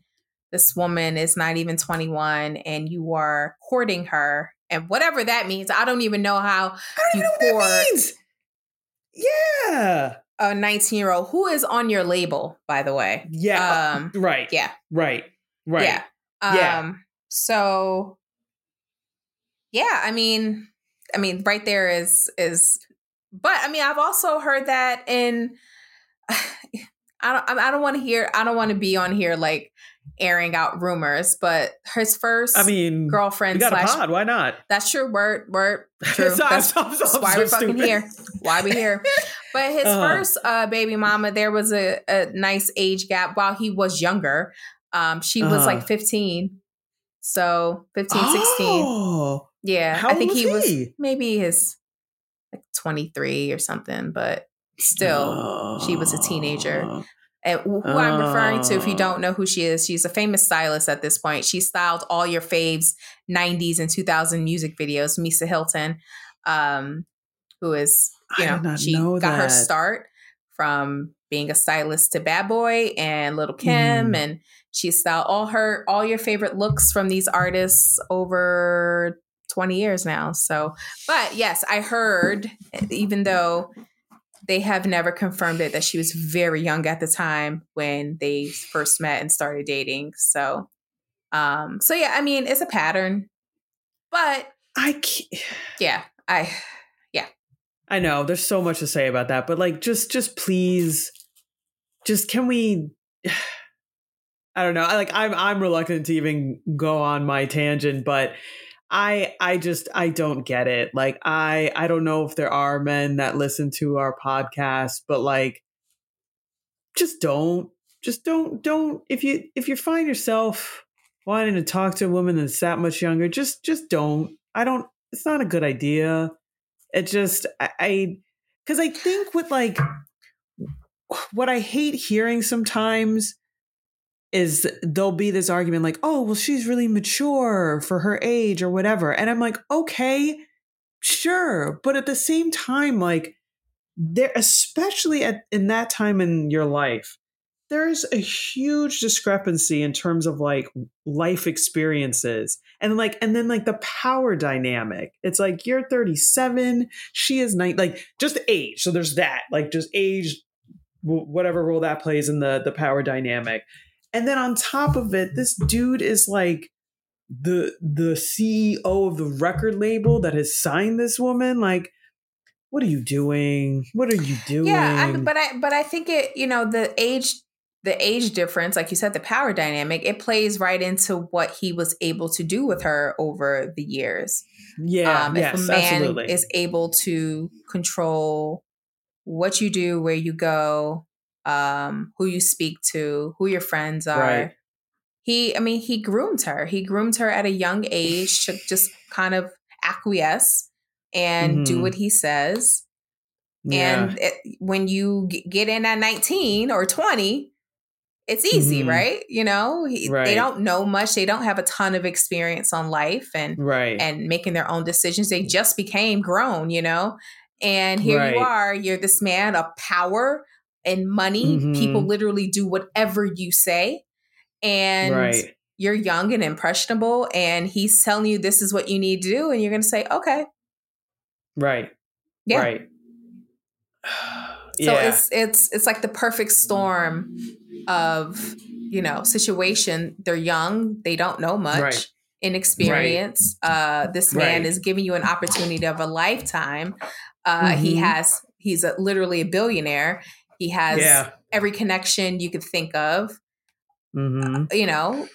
this woman is not even 21 and you are courting her and whatever that means. I don't even know how I don't even know what that means. Yeah. a 19 year old who is on your label, by the way. Yeah. Um, right. yeah. Right. Right. Yeah. Um, Yeah. So, yeah, I mean, I mean, right there is is, but I mean, I've also heard that in. I don't. I don't want to hear. I don't want to be on here like airing out rumors. But his first I mean, girlfriend got a slash. pod. Why not? That's true. Word. Word. True. So- That's, so- so- why we're fucking here. Why we here? But his Uh-huh. first uh, baby mama, there was a, a nice age gap while he was younger. Um, she was Uh-huh. like 15. So 15, 16. Oh, Yeah. How I think old he was was maybe his like 23 or something, but still, she was a teenager. And who I'm referring to, if you Oh. don't know who she is, she's a famous stylist at this point. She styled all your faves 90s and 2000 music videos. Misa Hylton, um, who is, you know, she know got her start from being a stylist to Bad Boy and Little Kim, Mhm. and she styled all her all your favorite looks from these artists over 20 years now. So, but yes, I heard, even though they have never confirmed it, that she was very young at the time when they first met and started dating. So, um, so yeah, I mean, it's a pattern, but I can't. yeah, I, yeah, I know there's so much to say about that, but like, just, just please, just can we? I don't know. I like I'm I'm reluctant to even go on my tangent, but I I just I don't get it. Like I I don't know if there are men that listen to our podcast, but like just don't just don't don't if you if you find yourself wanting to talk to a woman that's that much younger, just just don't. I don't it's not a good idea. It just I because I think with like what I hate hearing sometimes is there'll be this argument like, oh, well, she's really mature for her age or whatever. And I'm like, okay, sure. But at the same time, like, there, especially at in that time in your life, there's a huge discrepancy in terms of like life experiences and like and then like the power dynamic it's like you're 37 she is nine like just age so there's that like just age whatever role that plays in the the power dynamic and then on top of it this dude is like the the ceo of the record label that has signed this woman. Like what are you doing? What are you doing yeah, I, but I, but I think it, you know, the age, the age difference, like you said, the power dynamic, it plays right into what he was able to do with her over the years. yeah um, yes if a man absolutely. is able to control what you do, where you go, um, who you speak to, who your friends are. Right. He, I mean, he groomed her. He groomed her at a young age to just kind of acquiesce and do Mhm. what he says. yeah. And it, when you g- get in at 19 or 20, it's easy, Mhm. right? You know, He- Right. they don't know much. They don't have a ton of experience on life and right and making their own decisions. They just became grown, you know? And here you are, you're this man of power and money. Mhm. People literally do whatever you say. And right you're young and impressionable, and he's telling you this is what you need to do, and you're gonna say, okay. right Yeah. right So yeah it's it's it's like the perfect storm of, you know, situation. They're young, they don't know much. Right. Inexperience. Uh, this man Right. is giving you an opportunity of a lifetime. Uh, He Mhm. has he's a, literally a billionaire. He has yeah every connection you could think of. hmm You know,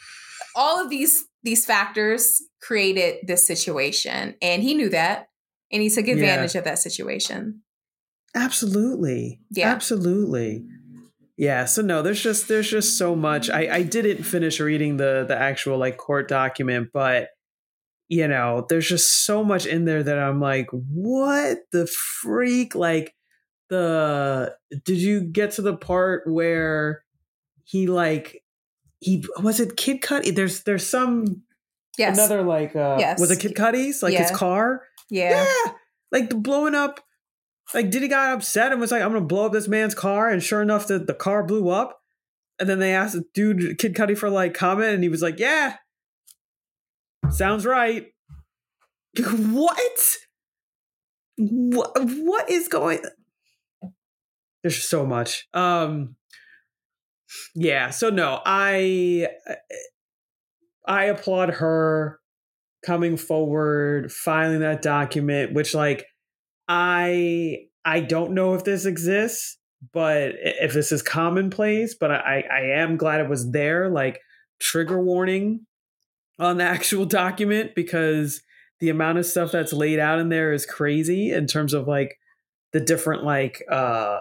all of these these factors created this situation and he knew that and he took advantage yeah. of that situation. Absolutely. Yeah. Absolutely. Yeah. So no, there's just there's just so much. I I didn't finish reading the the actual like court document, but you know, there's just so much in there that I'm like, what the freak? Like the did you get to the part where he like he was it Kid Cudi? There's there's some yes. another like uh yes. was it Kid Cudi's like yeah. his car? Yeah. Yeah. Like the blowing up like Diddy got upset and was like, I'm gonna blow up this man's car, and sure enough, the, the car blew up. And then they asked the dude Kid Cudi for like comment, and he was like, Yeah, sounds right. what? What what is going there's so much. Um yeah, so no, I I applaud her coming forward, filing that document, which like I I don't know if this exists, but if this is commonplace, but I I am glad it was there, like trigger warning on the actual document because the amount of stuff that's laid out in there is crazy in terms of like the different like uh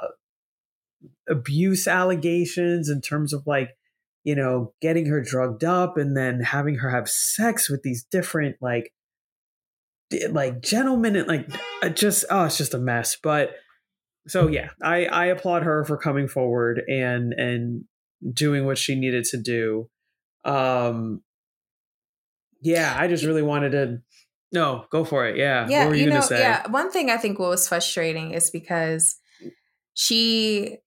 abuse allegations in terms of like you know getting her drugged up and then having her have sex with these different like like gentlemen and like just oh it's just a mess. But so yeah i i applaud her for coming forward and and doing what she needed to do. Um yeah i just really wanted to no go for it. Yeah yeah you, you know yeah one thing i think what was frustrating is because she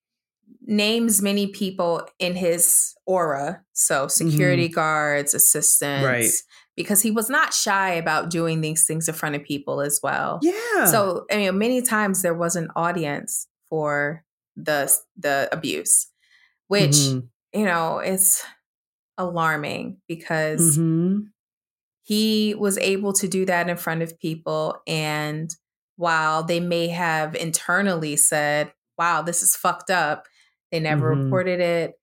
names many people in his aura so security mm-hmm. guards assistants right because he was not shy about doing these things in front of people as well. Yeah. So I mean, many times there was an audience for the the abuse, which mm-hmm. you know is alarming because mm-hmm. he was able to do that in front of people, and while they may have internally said, "Wow, this is fucked up," they never mm-hmm. reported it.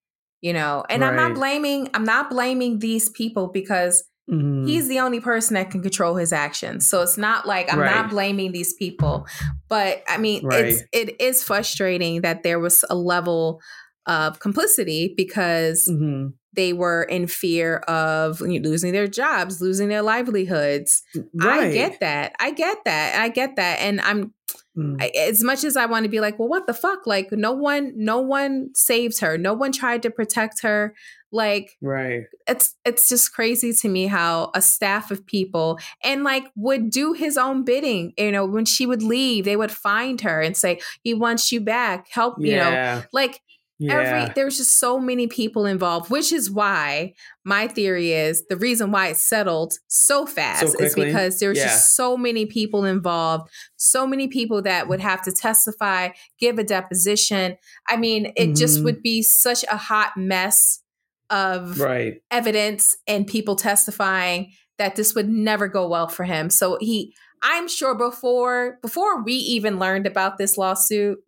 You know, and right. I'm not blaming I'm not blaming these people because Mm-hmm. He's the only person that can control his actions. So it's not like I'm right. not blaming these people, but I mean right. it's it is frustrating that there was a level of complicity because mm-hmm. they were in fear of losing their jobs, losing their livelihoods. Right. I get that. I get that. I get that. And I'm Mm. I, as much as I want to be like, well, what the fuck? Like, no one, no one saved her. No one tried to protect her. Like, right. It's it's just crazy to me how a staff of people and like would do his own bidding. You know, when she would leave, they would find her and say, "He wants you back. Help." Yeah. You know, like yeah. Every there's just so many people involved, which is why my theory is the reason why it settled so fast so is because there's yeah. just so many people involved, so many people that would have to testify, give a deposition. I mean, it mm-hmm. just would be such a hot mess of right. evidence and people testifying that this would never go well for him. So he I'm sure before before we even learned about this lawsuit,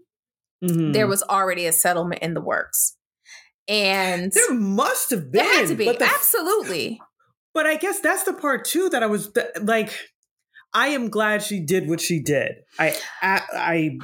mm-hmm. there was already a settlement in the works. And there must have been. There had to be. The, Absolutely. But I guess that's the part too that I was like, I am glad she did what she did. I, I, I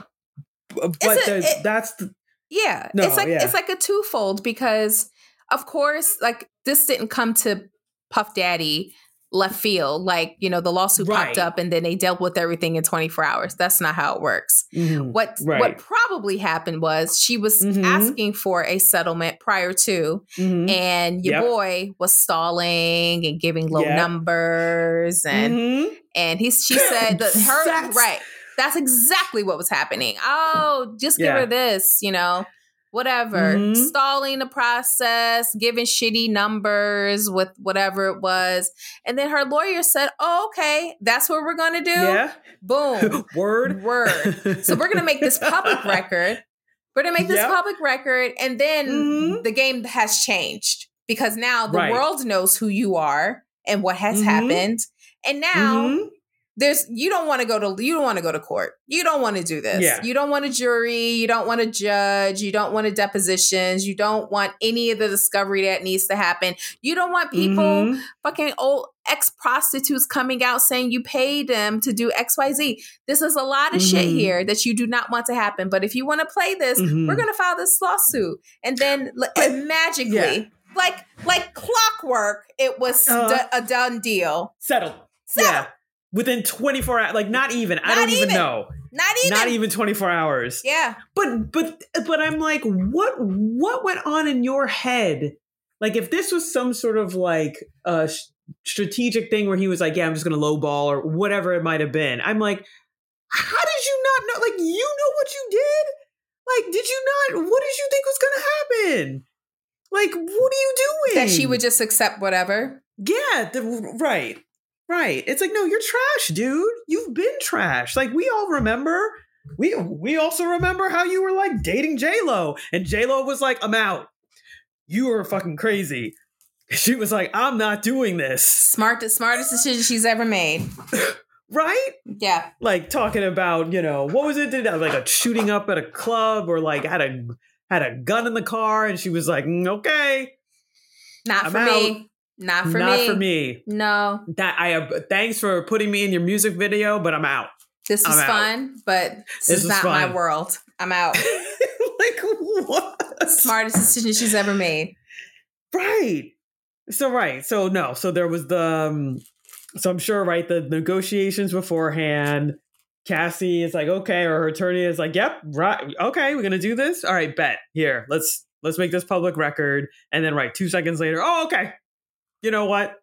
but a, it, that's the, yeah. No, it's like yeah. it's like a twofold because of course, like this didn't come to Puff Daddy left field. Like, you know, the lawsuit right. popped up and then they dealt with everything in 24 hours. That's not how it works. Mm-hmm. What right. what probably happened was she was mm-hmm. asking for a settlement prior to, mm-hmm. and your yep. boy was stalling and giving low yep. numbers and mm-hmm. and he she said that her right. That's exactly what was happening. Oh, just give yeah. her this, you know whatever, mm-hmm. stalling the process, giving shitty numbers with whatever it was. And then her lawyer said, Oh, okay, that's what we're gonna do. Yeah. Boom. Word. Word. so we're gonna make this public record. We're gonna make this yep. public record, and then mm-hmm. the game has changed because now the right. world knows who you are and what has mm-hmm. happened. And now mm-hmm. There's you don't want to go to you don't want to go to court. You don't want to do this. Yeah. You don't want a jury, you don't want a judge, you don't want a depositions, you don't want any of the discovery that needs to happen. You don't want people Mhm. fucking old ex prostitutes coming out saying you paid them to do XYZ. This is a lot of shit Mhm. here that you do not want to happen. But if you want to play this, Mhm. we're going to file this lawsuit. And then and magically, yeah. like like clockwork, it was Uh-huh. d- a done deal. settled. Settled. Yeah. Within 24 hours, like not even. I don't even, even. know. Not even. Not even 24 hours. Yeah. But but but I'm like, what what went on in your head? Like if this was some sort of like uh s- strategic thing where he was like, yeah, I'm just gonna lowball or whatever it might have been. I'm like, how did you not know? Like you know what you did? Like did you not? What did you think was gonna happen? Like what are you doing? That she would just accept whatever. Yeah, the, right. Right. It's like, no, you're trash, dude. You've been trash. Like we all remember. We we also remember how you were like dating J Lo, and J Lo was like, "I'm out. You were fucking crazy." She was like, "I'm not doing this." Smart, the smartest decision she's ever made. Right? Yeah. Like talking about, you know, what was it? Did like a shooting up at a club, or like had a had a gun in the car, and she was like, "Mm, "Okay, Not I'm for me. Not for not me. for me." No. That I uh, thanks for putting me in your music video, but I'm out. This was fun, but this, This is not my world. I'm out. like what? Smartest decision she's ever made. Right. So right. So no. So there was the. Um, so I'm sure right the negotiations beforehand. Cassie is like okay, or her attorney is like, yep, right, okay, we're gonna do this. All right, bet here. Let's let's make this public record. And then right two seconds later, oh okay, you know what?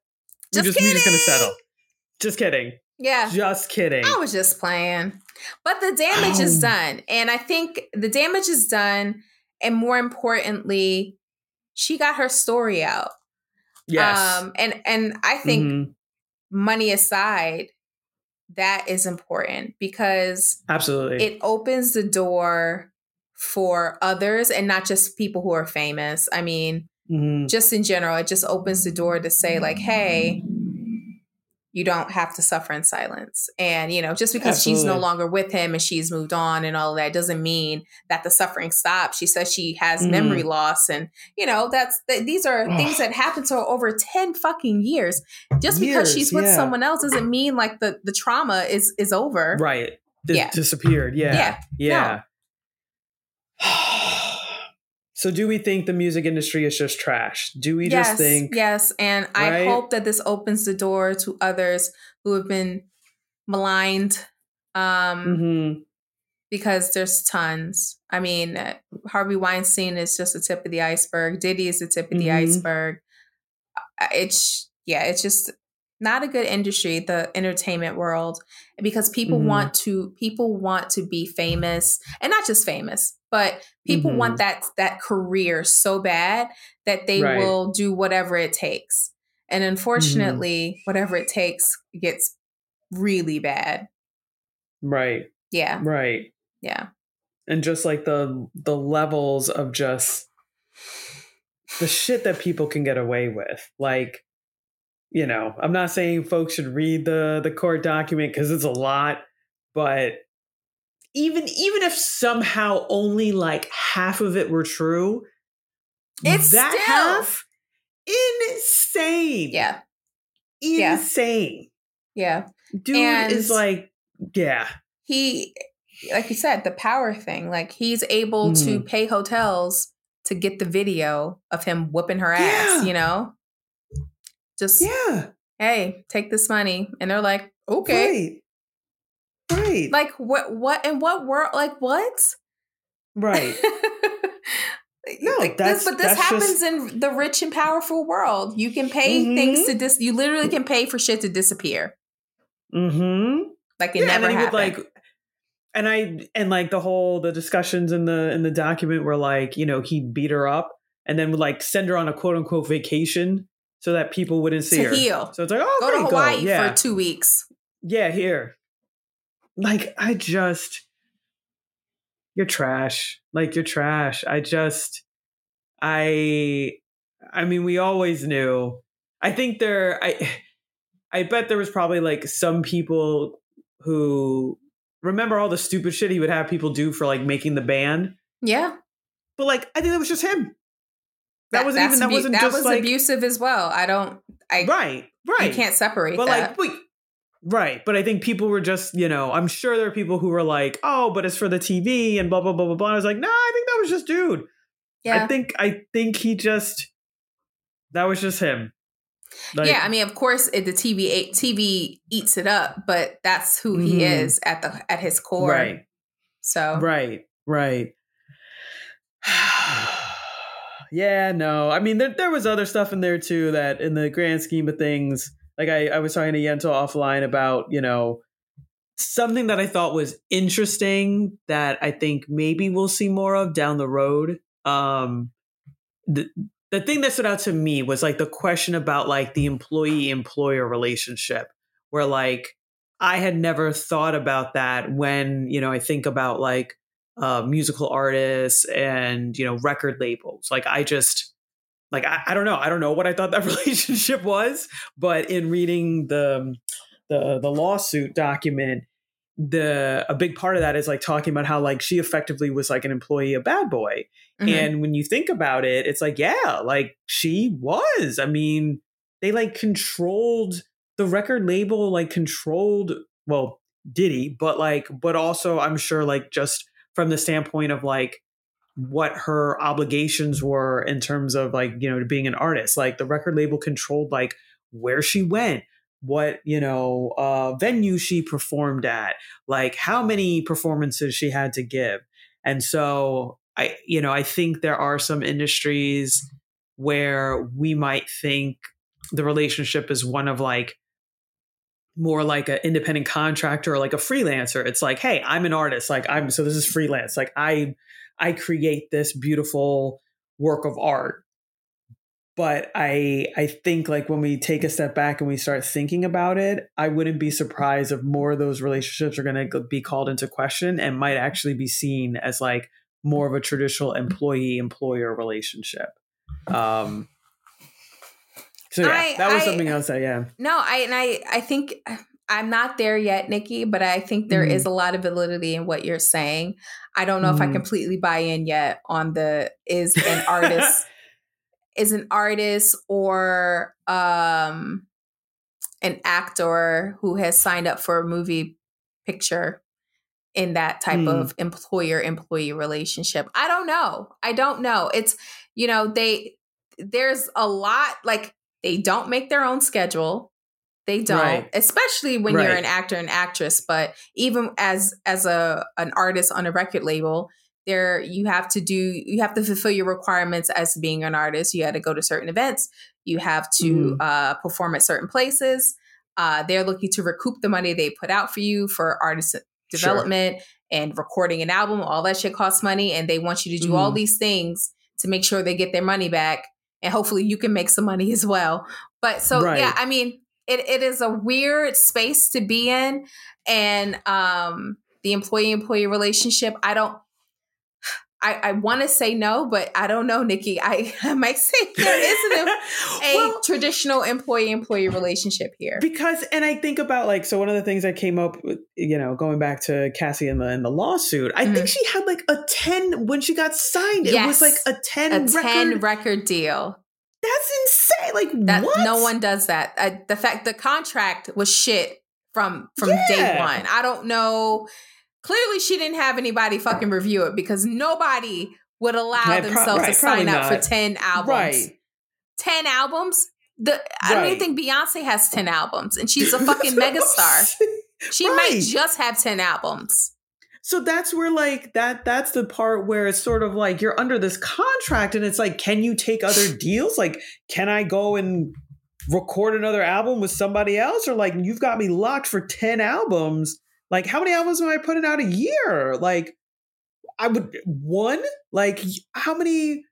Just just we're just gonna kidding. settle. Just kidding. Yeah. Just kidding. I was just playing. But the damage is Oh. done. And I think the damage is done. And more importantly, she got her story out. yes. Um, and and I think Mhm. money aside, that is important because Absolutely. it opens the door for others and not just people who are famous. I mean, Mhm. just in general, it just opens the door to say, like, hey, you don't have to suffer in silence. And, you know, just because she's no longer with him and she's moved on and all of that doesn't mean that the suffering stops. She says she has Mhm. memory loss. And, you know, that's th- these are Ugh. things that happen to her over 10 fucking years. Just because Years, she's with yeah. someone else doesn't mean like the, the trauma is is over. Right. Dis- Yeah. Disappeared. Yeah. Yeah. Yeah. so do we think the music industry is just trash? Do we yes, just think yes, and I hope that this opens the door to others who have been maligned, um, Mhm. because there's tons. I mean, uh, Harvey Weinstein is just the tip of the iceberg. Diddy is the tip of the Mhm. iceberg. It's yeah, it's just not a good industry, the entertainment world, because people Mhm. want to people want to be famous, and not just famous, but people Mhm. want that that career so bad that they Right. will do whatever it takes. And Mm-hmm. unfortunately, whatever it takes gets really bad. Right. Yeah, Right. yeah. And just like the the levels of just the shit that people can get away with. Like, you know, I'm not saying folks should read the the court document because it's a lot, but even even if somehow only like half of it were true, It's that still- half insane. Yeah. Insane. yeah. Dude And- is like, yeah. He, like you said, the power thing. Like he's able to Mhm. pay hotels to get the video of him whooping her ass. Yeah. You know, just Yeah. hey, take this money, and they're like, okay. Right. Right. Like what? What in what world? Like what? right. No, Like that's- this, but this happens just- in the rich and powerful world. You can pay Mhm. things to dis. You literally can pay for shit to disappear. Mm-hmm. Like it Yeah, never and he would like and I and like the whole the discussions in the in the document were like, you know, he'd beat her up and then would like send her on a quote unquote vacation so that people wouldn't see to her. heal. So it's like, oh Go to great, Hawaii Yeah. for two weeks. yeah, here. Like I just you're trash. Like you're trash. I just I I mean we always knew. I think there I I bet there was probably like some people who remember all the stupid shit he would have people do for like making the band. Yeah. But like I think that was just him. That, That, wasn't even that wasn't that just was like abusive as well. I don't I right, right. you can't separate but that. like wait. Right. But I think people were just, you know, I'm sure there are people who were like, oh, but it's for the TV and blah blah blah blah blah. I was like, nah, I think that was just dude. yeah. I think I think he just that was just him. Like, yeah, I mean, of course, it, the TV TV eats it up, but that's who he Mhm. is at the at his core. right. So Right, right. Yeah, no. I mean, there, there was other stuff in there too that, in the grand scheme of things, like I, I was talking to Yentl offline about, you know, something that I thought was interesting that I think maybe we'll see more of down the road. Um, the the thing that stood out to me was like the question about like the employee employer relationship, where like I had never thought about that when you know I think about like uh, musical artists and you know record labels. Like I just like I, I don't know I don't know what I thought that relationship was, but in reading the the the lawsuit document, the a big part of that is like talking about how like she effectively was like an employee of Bad Boy, mhm. and when you think about it, it's like, yeah, like she was. I mean, they like controlled the record label, like controlled, well, Diddy, but like, but also I'm sure like just from the standpoint of like what her obligations were in terms of like, you know, being an artist. Like the record label controlled like where she went, what, you know, uh venue she performed at, like how many performances she had to give. And so I, you know, I think there are some industries where we might think the relationship is one of like more like an independent contractor or like a freelancer. It's like, hey, I'm an artist. Like I'm so this is freelance. Like I I create this beautiful work of art. But I I think like when we take a step back and we start thinking about it, I wouldn't be surprised if more of those relationships are going to be called into question and might actually be seen as like more of a traditional employee employer relationship. Um so yeah, I- that was I- something else that yeah. no, I and I I think I'm not there yet, Nikki, but I think there is Mhm. a lot of validity in what you're saying. I don't know if I Mhm. completely buy in yet on the is an artist is an artist or um an actor who has signed up for a movie picture in that type Hmm. of employer employee relationship. I don't know. I don't know. It's you know, they there's a lot like they don't make their own schedule. They don't, Right. especially when you're an actor and actress, but even as as a an artist on a record label, there you have to do you have to fulfill your requirements as being an artist. You had to go to certain events, you have to Mhm. uh, perform at certain places. Uh, they're looking to recoup the money they put out for you for artist development and recording an album. All that shit costs money, and they want you to do all Mhm. these things to make sure they get their money back, and hopefully you can make some money as well. But so Right. yeah, I mean, it, it is a weird space to be in, and um, the employee employee relationship. I don't. I, I want to say no, but I don't know, Nikki. I, I might say there isn't a, Well, traditional employee employee relationship here. because and I think about like so one of the things that came up with you know going back to Cassie and the and the lawsuit I think she had like a 10 when she got signed it was like a 10 A record ten record deal. that's insane like That what no one does that. Uh, the fact the contract was shit from from day one. I don't know. Clearly, she didn't have anybody fucking review it because nobody would allow Yeah, pro- themselves right, to sign up for ten albums. right Ten albums. The I don't even think Beyonce has ten albums, and she's a fucking megastar. She might just have ten albums. So that's where like that that's the part where it's sort of like you're under this contract and it's like can you take other deals? Like can I go and record another album with somebody else or like you've got me locked for 10 albums? Like how many albums am I putting out a year? Like I would one like how many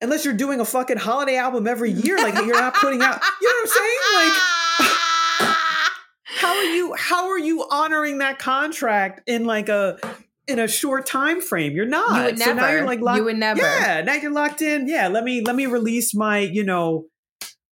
unless you're doing a fucking holiday album every year like you're not putting out you know what I'm saying? Like how are you how are you honoring that contract in like a in a short time frame you're not you would so never. now you're like locked you would never. yeah now you're locked in yeah let me let me release my you know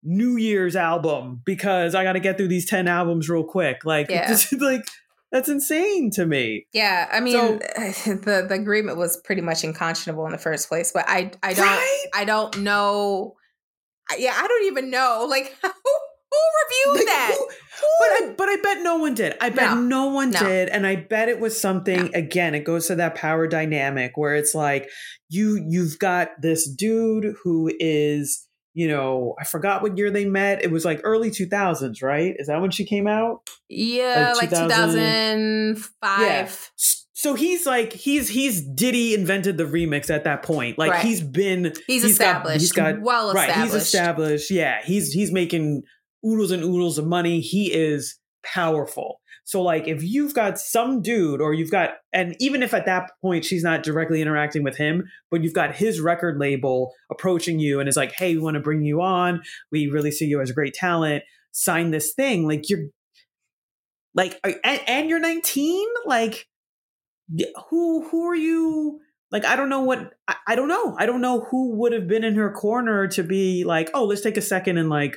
new year's album because i got to get through these 10 albums real quick like Yeah. just like That's insane to me. Yeah, I mean, so, the the agreement was pretty much unconscionable in the first place, but I I don't right? I don't know. Yeah, I don't even know like who, who reviewed like, that. Who, but I, but I bet no one did. I bet no, no one no. did, and I bet it was something. No. Again, it goes to that power dynamic where it's like you you've got this dude who is you know I forgot what year they met. It was like early two thousands, right? Is that when she came out? Yeah, like, like two thousand five. Yeah. So he's like he's he's Diddy invented the remix at that point. Like right. he's been he's, he's established. Got, he's got well established. Right, he's established. Yeah, he's he's making oodles and oodles of money. He is powerful. So like if you've got some dude or you've got and even if at that point she's not directly interacting with him, but you've got his record label approaching you and is like, "Hey, we want to bring you on. We really see you as a great talent. Sign this thing." Like you're like and, and you're 19? Like who who are you like I don't know what I, I don't know. I don't know who would have been in her corner to be like, "Oh, let's take a second and like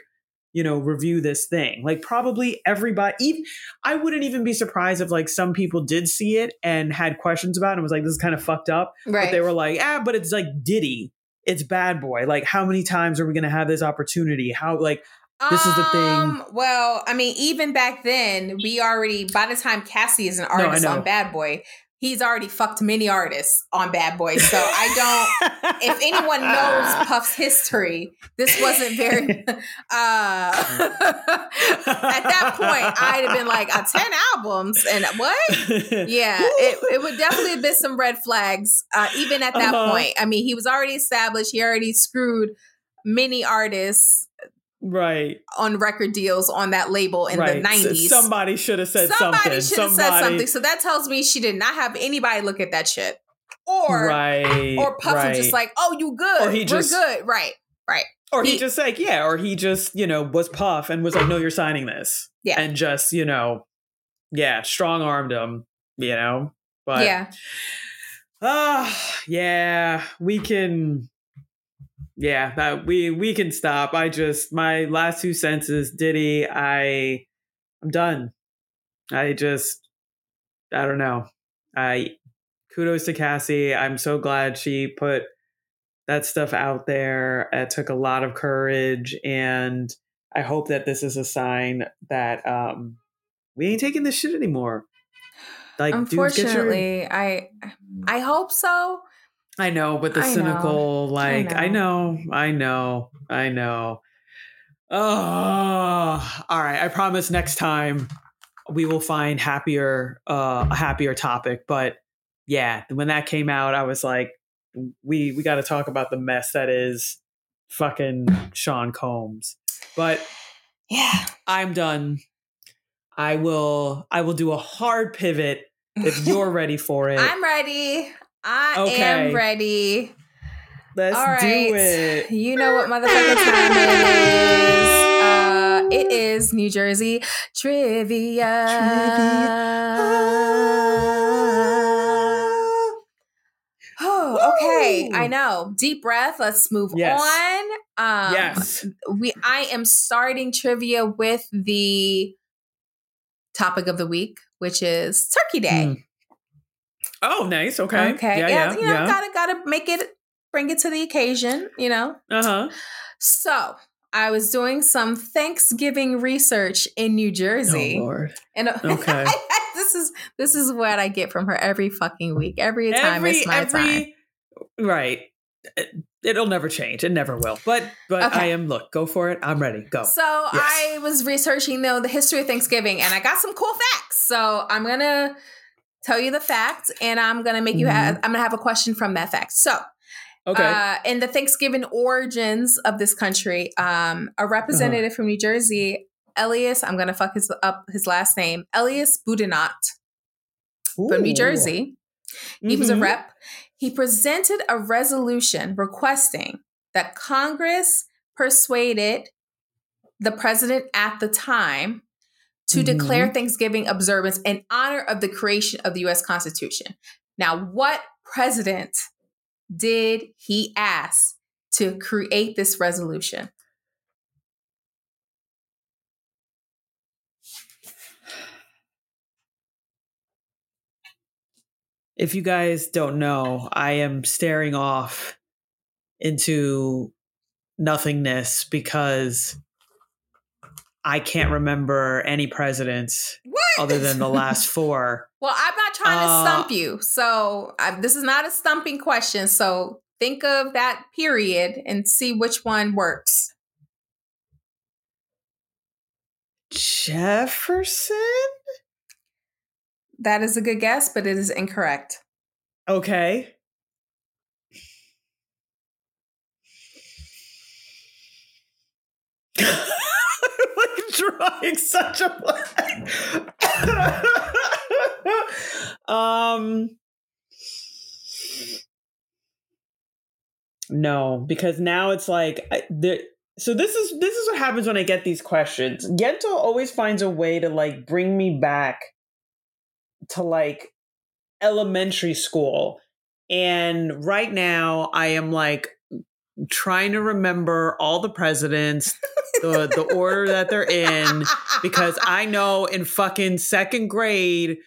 you know, review this thing. Like probably everybody, even, I wouldn't even be surprised if like some people did see it and had questions about it and was like, this is kind of fucked up. Right. But they were like, ah, but it's like Diddy. It's bad boy. Like how many times are we going to have this opportunity? How like, this is the thing. Um, well, I mean, even back then, we already by the time Cassie is an artist no, on Bad Boy, he's already fucked many artists on Bad Boys. So I don't. if anyone knows Puff's history, this wasn't very. Uh, at that point, I'd have been like, uh, ten albums and what? Yeah, it, it would definitely have been some red flags. Uh, even at that uh-huh. point, I mean, he was already established. He already screwed many artists right. on record deals on that label in right. the 90s somebody should have said something. somebody something. should have said something. So that tells me she did not have anybody look at that shit. Or right or puff right. was just like oh you good. Or he we're just, good. Right right. Or he, he, just like yeah or he just you know was puff and was like no you're signing this. Yeah. And just you know yeah strong armed him you know? But yeah. ah uh, yeah we can yeah, that we we can stop. I just my last two senses, Diddy. I I'm done. I just I don't know. I kudos to Cassie. I'm so glad she put that stuff out there. It took a lot of courage, and I hope that this is a sign that um we ain't taking this shit anymore. Like, unfortunately, your- I I hope so. I know, but the I cynical, know. like, I know. I know, I know, I know. Oh, all right. I promise next time we will find happier, uh, a happier topic. But yeah, when that came out, I was like, we we got to talk about the mess that is fucking Sean Combs. But yeah, I'm done. I will. I will do a hard pivot if you're ready for it. I'm ready. I okay. am ready. Let's All right. do it. You know what motherfucking time it is. Uh, it is New Jersey trivia. trivia. Oh, okay. I know. Deep breath. Let's move yes. on. Um, yes. We. I am starting trivia with the topic of the week, which is Turkey Day. Mm. Oh, nice. Okay. Okay. Yeah, yeah, you know, yeah. gotta gotta make it bring it to the occasion, you know? Uh-huh. So I was doing some Thanksgiving research in New Jersey. Oh Lord. And okay. this is this is what I get from her every fucking week. Every time every, it's my every, time. Right. It'll never change. It never will. But but okay. I am look, go for it. I'm ready. Go. So yes. I was researching though the history of Thanksgiving and I got some cool facts. So I'm gonna tell you the facts, and I'm gonna make you mm-hmm. have. I'm gonna have a question from that fact. So, okay, uh, in the Thanksgiving origins of this country, um, a representative uh-huh. from New Jersey, Elias. I'm gonna fuck his up his last name, Elias Boudinot, from New Jersey. He mm-hmm. was a mm-hmm. rep. He presented a resolution requesting that Congress persuaded the president at the time to mm-hmm. declare Thanksgiving observance in honor of the creation of the US Constitution. Now, what president did he ask to create this resolution? if you guys don't know, I am staring off into nothingness because I can't remember any presidents what? other than the last four. well, I'm not trying to stump uh, you, so I, this is not a stumping question. So think of that period and see which one works. Jefferson? That is a good guess, but it is incorrect. Okay. drawing such a um no because now it's like the so this is this is what happens when i get these questions Yentl always finds a way to like bring me back to like elementary school. And right now I am like trying to remember all the presidents, the the order that they're in because I know in fucking second grade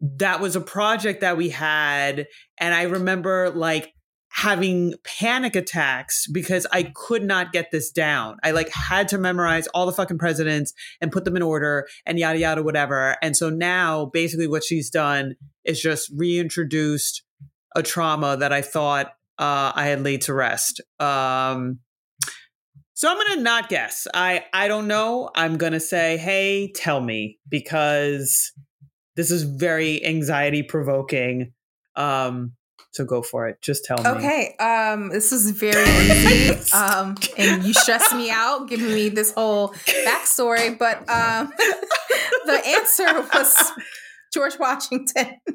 that was a project that we had and I remember like having panic attacks because I could not get this down. I like had to memorize all the fucking presidents and put them in order and yada yada whatever. And so now basically what she's done is just reintroduced a trauma that I thought uh, I had laid to rest. Um, so I'm gonna not guess. I I don't know. I'm gonna say, hey, tell me because this is very anxiety provoking. Um, so go for it. Just tell me. Okay. Um, this is very easy. um, and you stress me out giving me this whole backstory, but um, the answer was George Washington.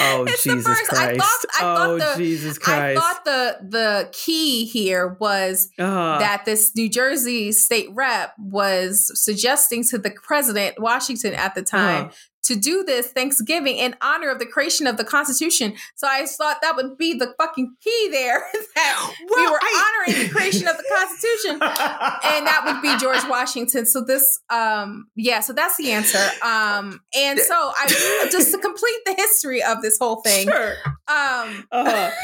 oh it's Jesus Christ! I thought, I oh the, Jesus Christ! I thought the the key here was uh-huh. that this New Jersey state rep was suggesting to the president Washington at the time uh-huh to do this Thanksgiving in honor of the creation of the Constitution. So I thought that would be the fucking key there that well, we were I... honoring the creation of the Constitution, and that would be George Washington. So this, um, yeah, so that's the answer. Um, and so I just to complete the history of this whole thing. Sure. Um, uh-huh.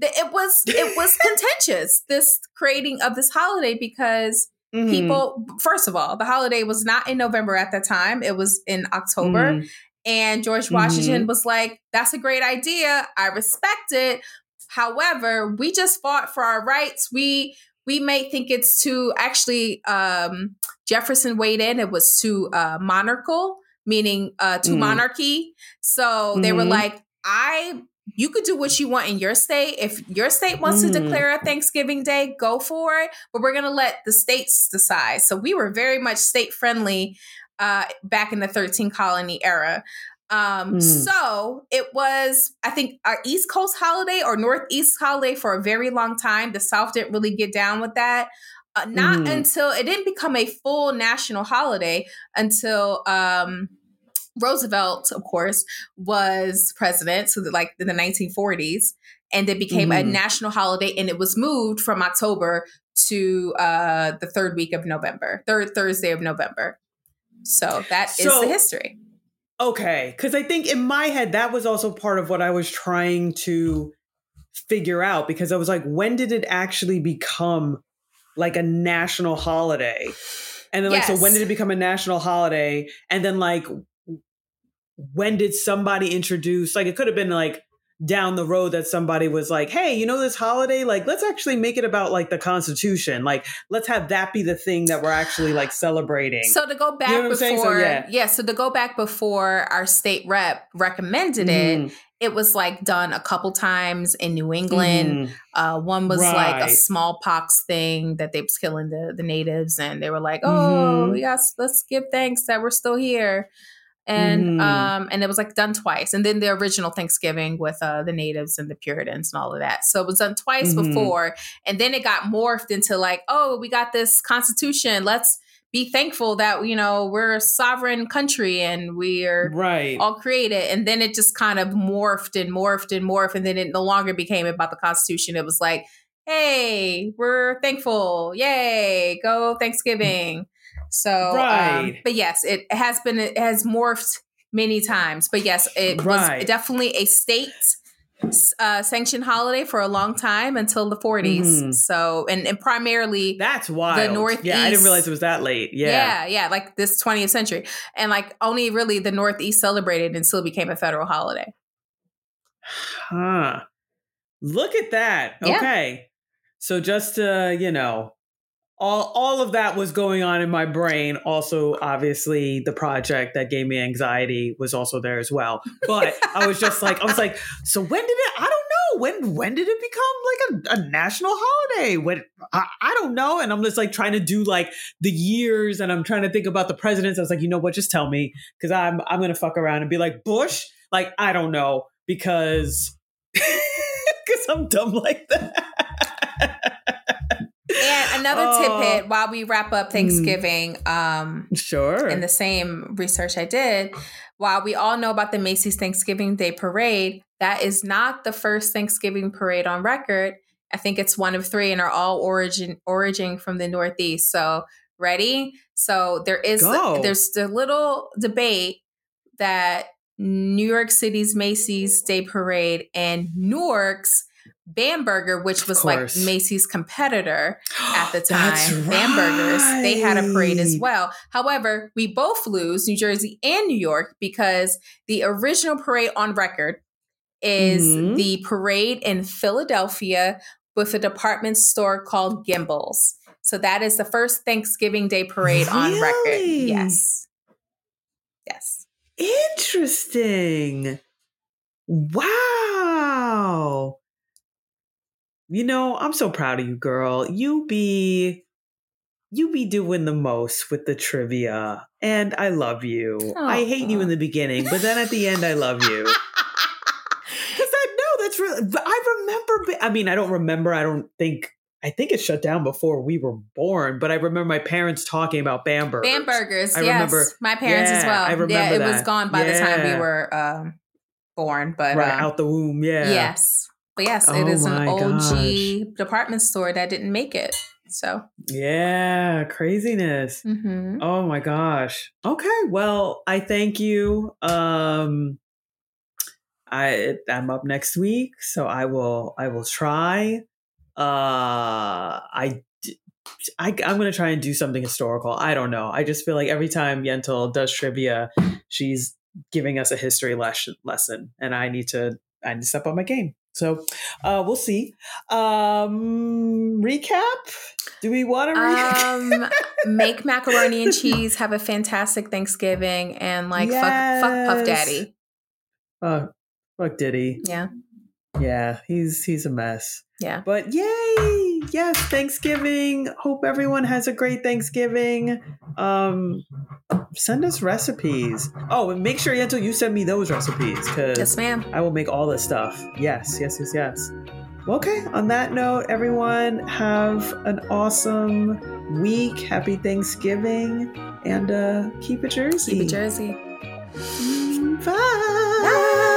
it was it was contentious this creating of this holiday because Mm-hmm. People, first of all, the holiday was not in November at that time, it was in October. Mm-hmm. And George Washington mm-hmm. was like, that's a great idea. I respect it. However, we just fought for our rights. We we may think it's too actually um, Jefferson weighed in, it was too uh, monarchical, meaning uh, to mm-hmm. monarchy. So they were mm-hmm. like, I you could do what you want in your state. If your state wants mm. to declare a Thanksgiving Day, go for it. But we're going to let the states decide. So we were very much state friendly uh, back in the 13 colony era. Um, mm. So it was, I think, our East Coast holiday or Northeast holiday for a very long time. The South didn't really get down with that. Uh, not mm. until it didn't become a full national holiday until um, Roosevelt, of course, was president, so that like in the 1940s, and it became mm-hmm. a national holiday, and it was moved from October to uh, the third week of November, third Thursday of November. So that so, is the history. Okay, because I think in my head that was also part of what I was trying to figure out because I was like, when did it actually become like a national holiday? And then like, yes. so when did it become a national holiday? And then like, when did somebody introduce like it could have been like down the road that somebody was like, hey, you know, this holiday, like, let's actually make it about like the Constitution. Like, let's have that be the thing that we're actually like celebrating. So to go back you know before, so, yeah. yeah. so to go back before our state rep recommended mm. it, it was like done a couple times in New England. Mm. Uh, one was right. like a smallpox thing that they was killing the, the natives, and they were like, oh, mm-hmm. yes, let's give thanks that we're still here and mm. um and it was like done twice. And then the original thanksgiving with uh the natives and the puritans and all of that. So it was done twice mm-hmm. before. And then it got morphed into like oh we got this constitution. Let's be thankful that you know we're a sovereign country and we're right. all created. And then it just kind of morphed and morphed and morphed. And then it no longer became about the constitution. It was like hey we're thankful. Yay. Go thanksgiving so, um, right. Um, but yes, it has been, it has morphed many times. But yes, it Right. was definitely a state uh, sanctioned holiday for a long time until the 40s. Mhm. So, and, and primarily, That's why the Northeast- Yeah, I didn't realize it was that late. Yeah. yeah. yeah, like this 20th century. And like only really the Northeast celebrated until it became a federal holiday. Huh. Look at that. Yeah. Okay. So just uh, you know, all all of that was going on in my brain. Also, obviously, the project that gave me anxiety was also there as well. But I was just like, I was like, so when did it? I don't know. When when did it become like a, a national holiday? When I, I don't know. And I'm just like trying to do like the years, and I'm trying to think about the presidents. I was like, you know what? Just tell me because I'm I'm gonna fuck around and be like Bush. Like I don't know because because I'm dumb like that. And another Oh. tidbit while we wrap up Thanksgiving, um, Sure. in the same research I did, while we all know about the Macy's Thanksgiving Day Parade, that is not the first Thanksgiving parade on record. I think it's one of three and are all origin origin from the Northeast. So ready? So there is there's the little debate that New York City's Macy's Day Parade and Newark's Bamberger, which was like. Macy's competitor at the time, That's Bambergers, they had a parade as well. However, we both lose New Jersey and New York because the original parade on record is Mhm. the parade in Philadelphia with a department store called Gimbels. So that is the first Thanksgiving Day parade on record. Yes. Yes. Interesting. Wow. You know, I'm so proud of you, girl. You be you be doing the most with the trivia. And I love you. I hate you in the beginning, but then at the end I love you. Cuz I know that's really I remember I mean, I don't remember. I don't think I think it shut down before we were born, but I remember my parents talking about Bamberg. Bambergers, I yes. remember- My parents as well. I remember yeah, it was gone by the time we were um, born. But right um, out the womb, yeah. yes. But yes, it Oh is an OG department store that didn't make it. So, Yeah, craziness. mhm. Oh my gosh. Okay, well, I thank you. Um I I'm up next week, so I will I will try. Uh I I, am gonna try and do something historical. I don't know. I just feel like every time Yentl does trivia, she's giving us a history les- lesson, and I need to I need to step up my game. So uh, we'll see. Um, recap. Do we want to recap? um, make macaroni and cheese. Have a fantastic Thanksgiving, and like fuck, fuck Puff Daddy. Oh, fuck Diddy. Yeah, Yeah, he's he's a mess. yeah. But yay! Yes, Thanksgiving. Hope everyone has a great Thanksgiving. Um, send us recipes. Oh, and make sure Yentl you send me those recipes because Yes, ma'am. I will make all this stuff. Yes, yes, yes, yes. Okay. On that note, everyone have an awesome week. Happy Thanksgiving, and uh, keep it Jersey. Keep it Jersey. Bye.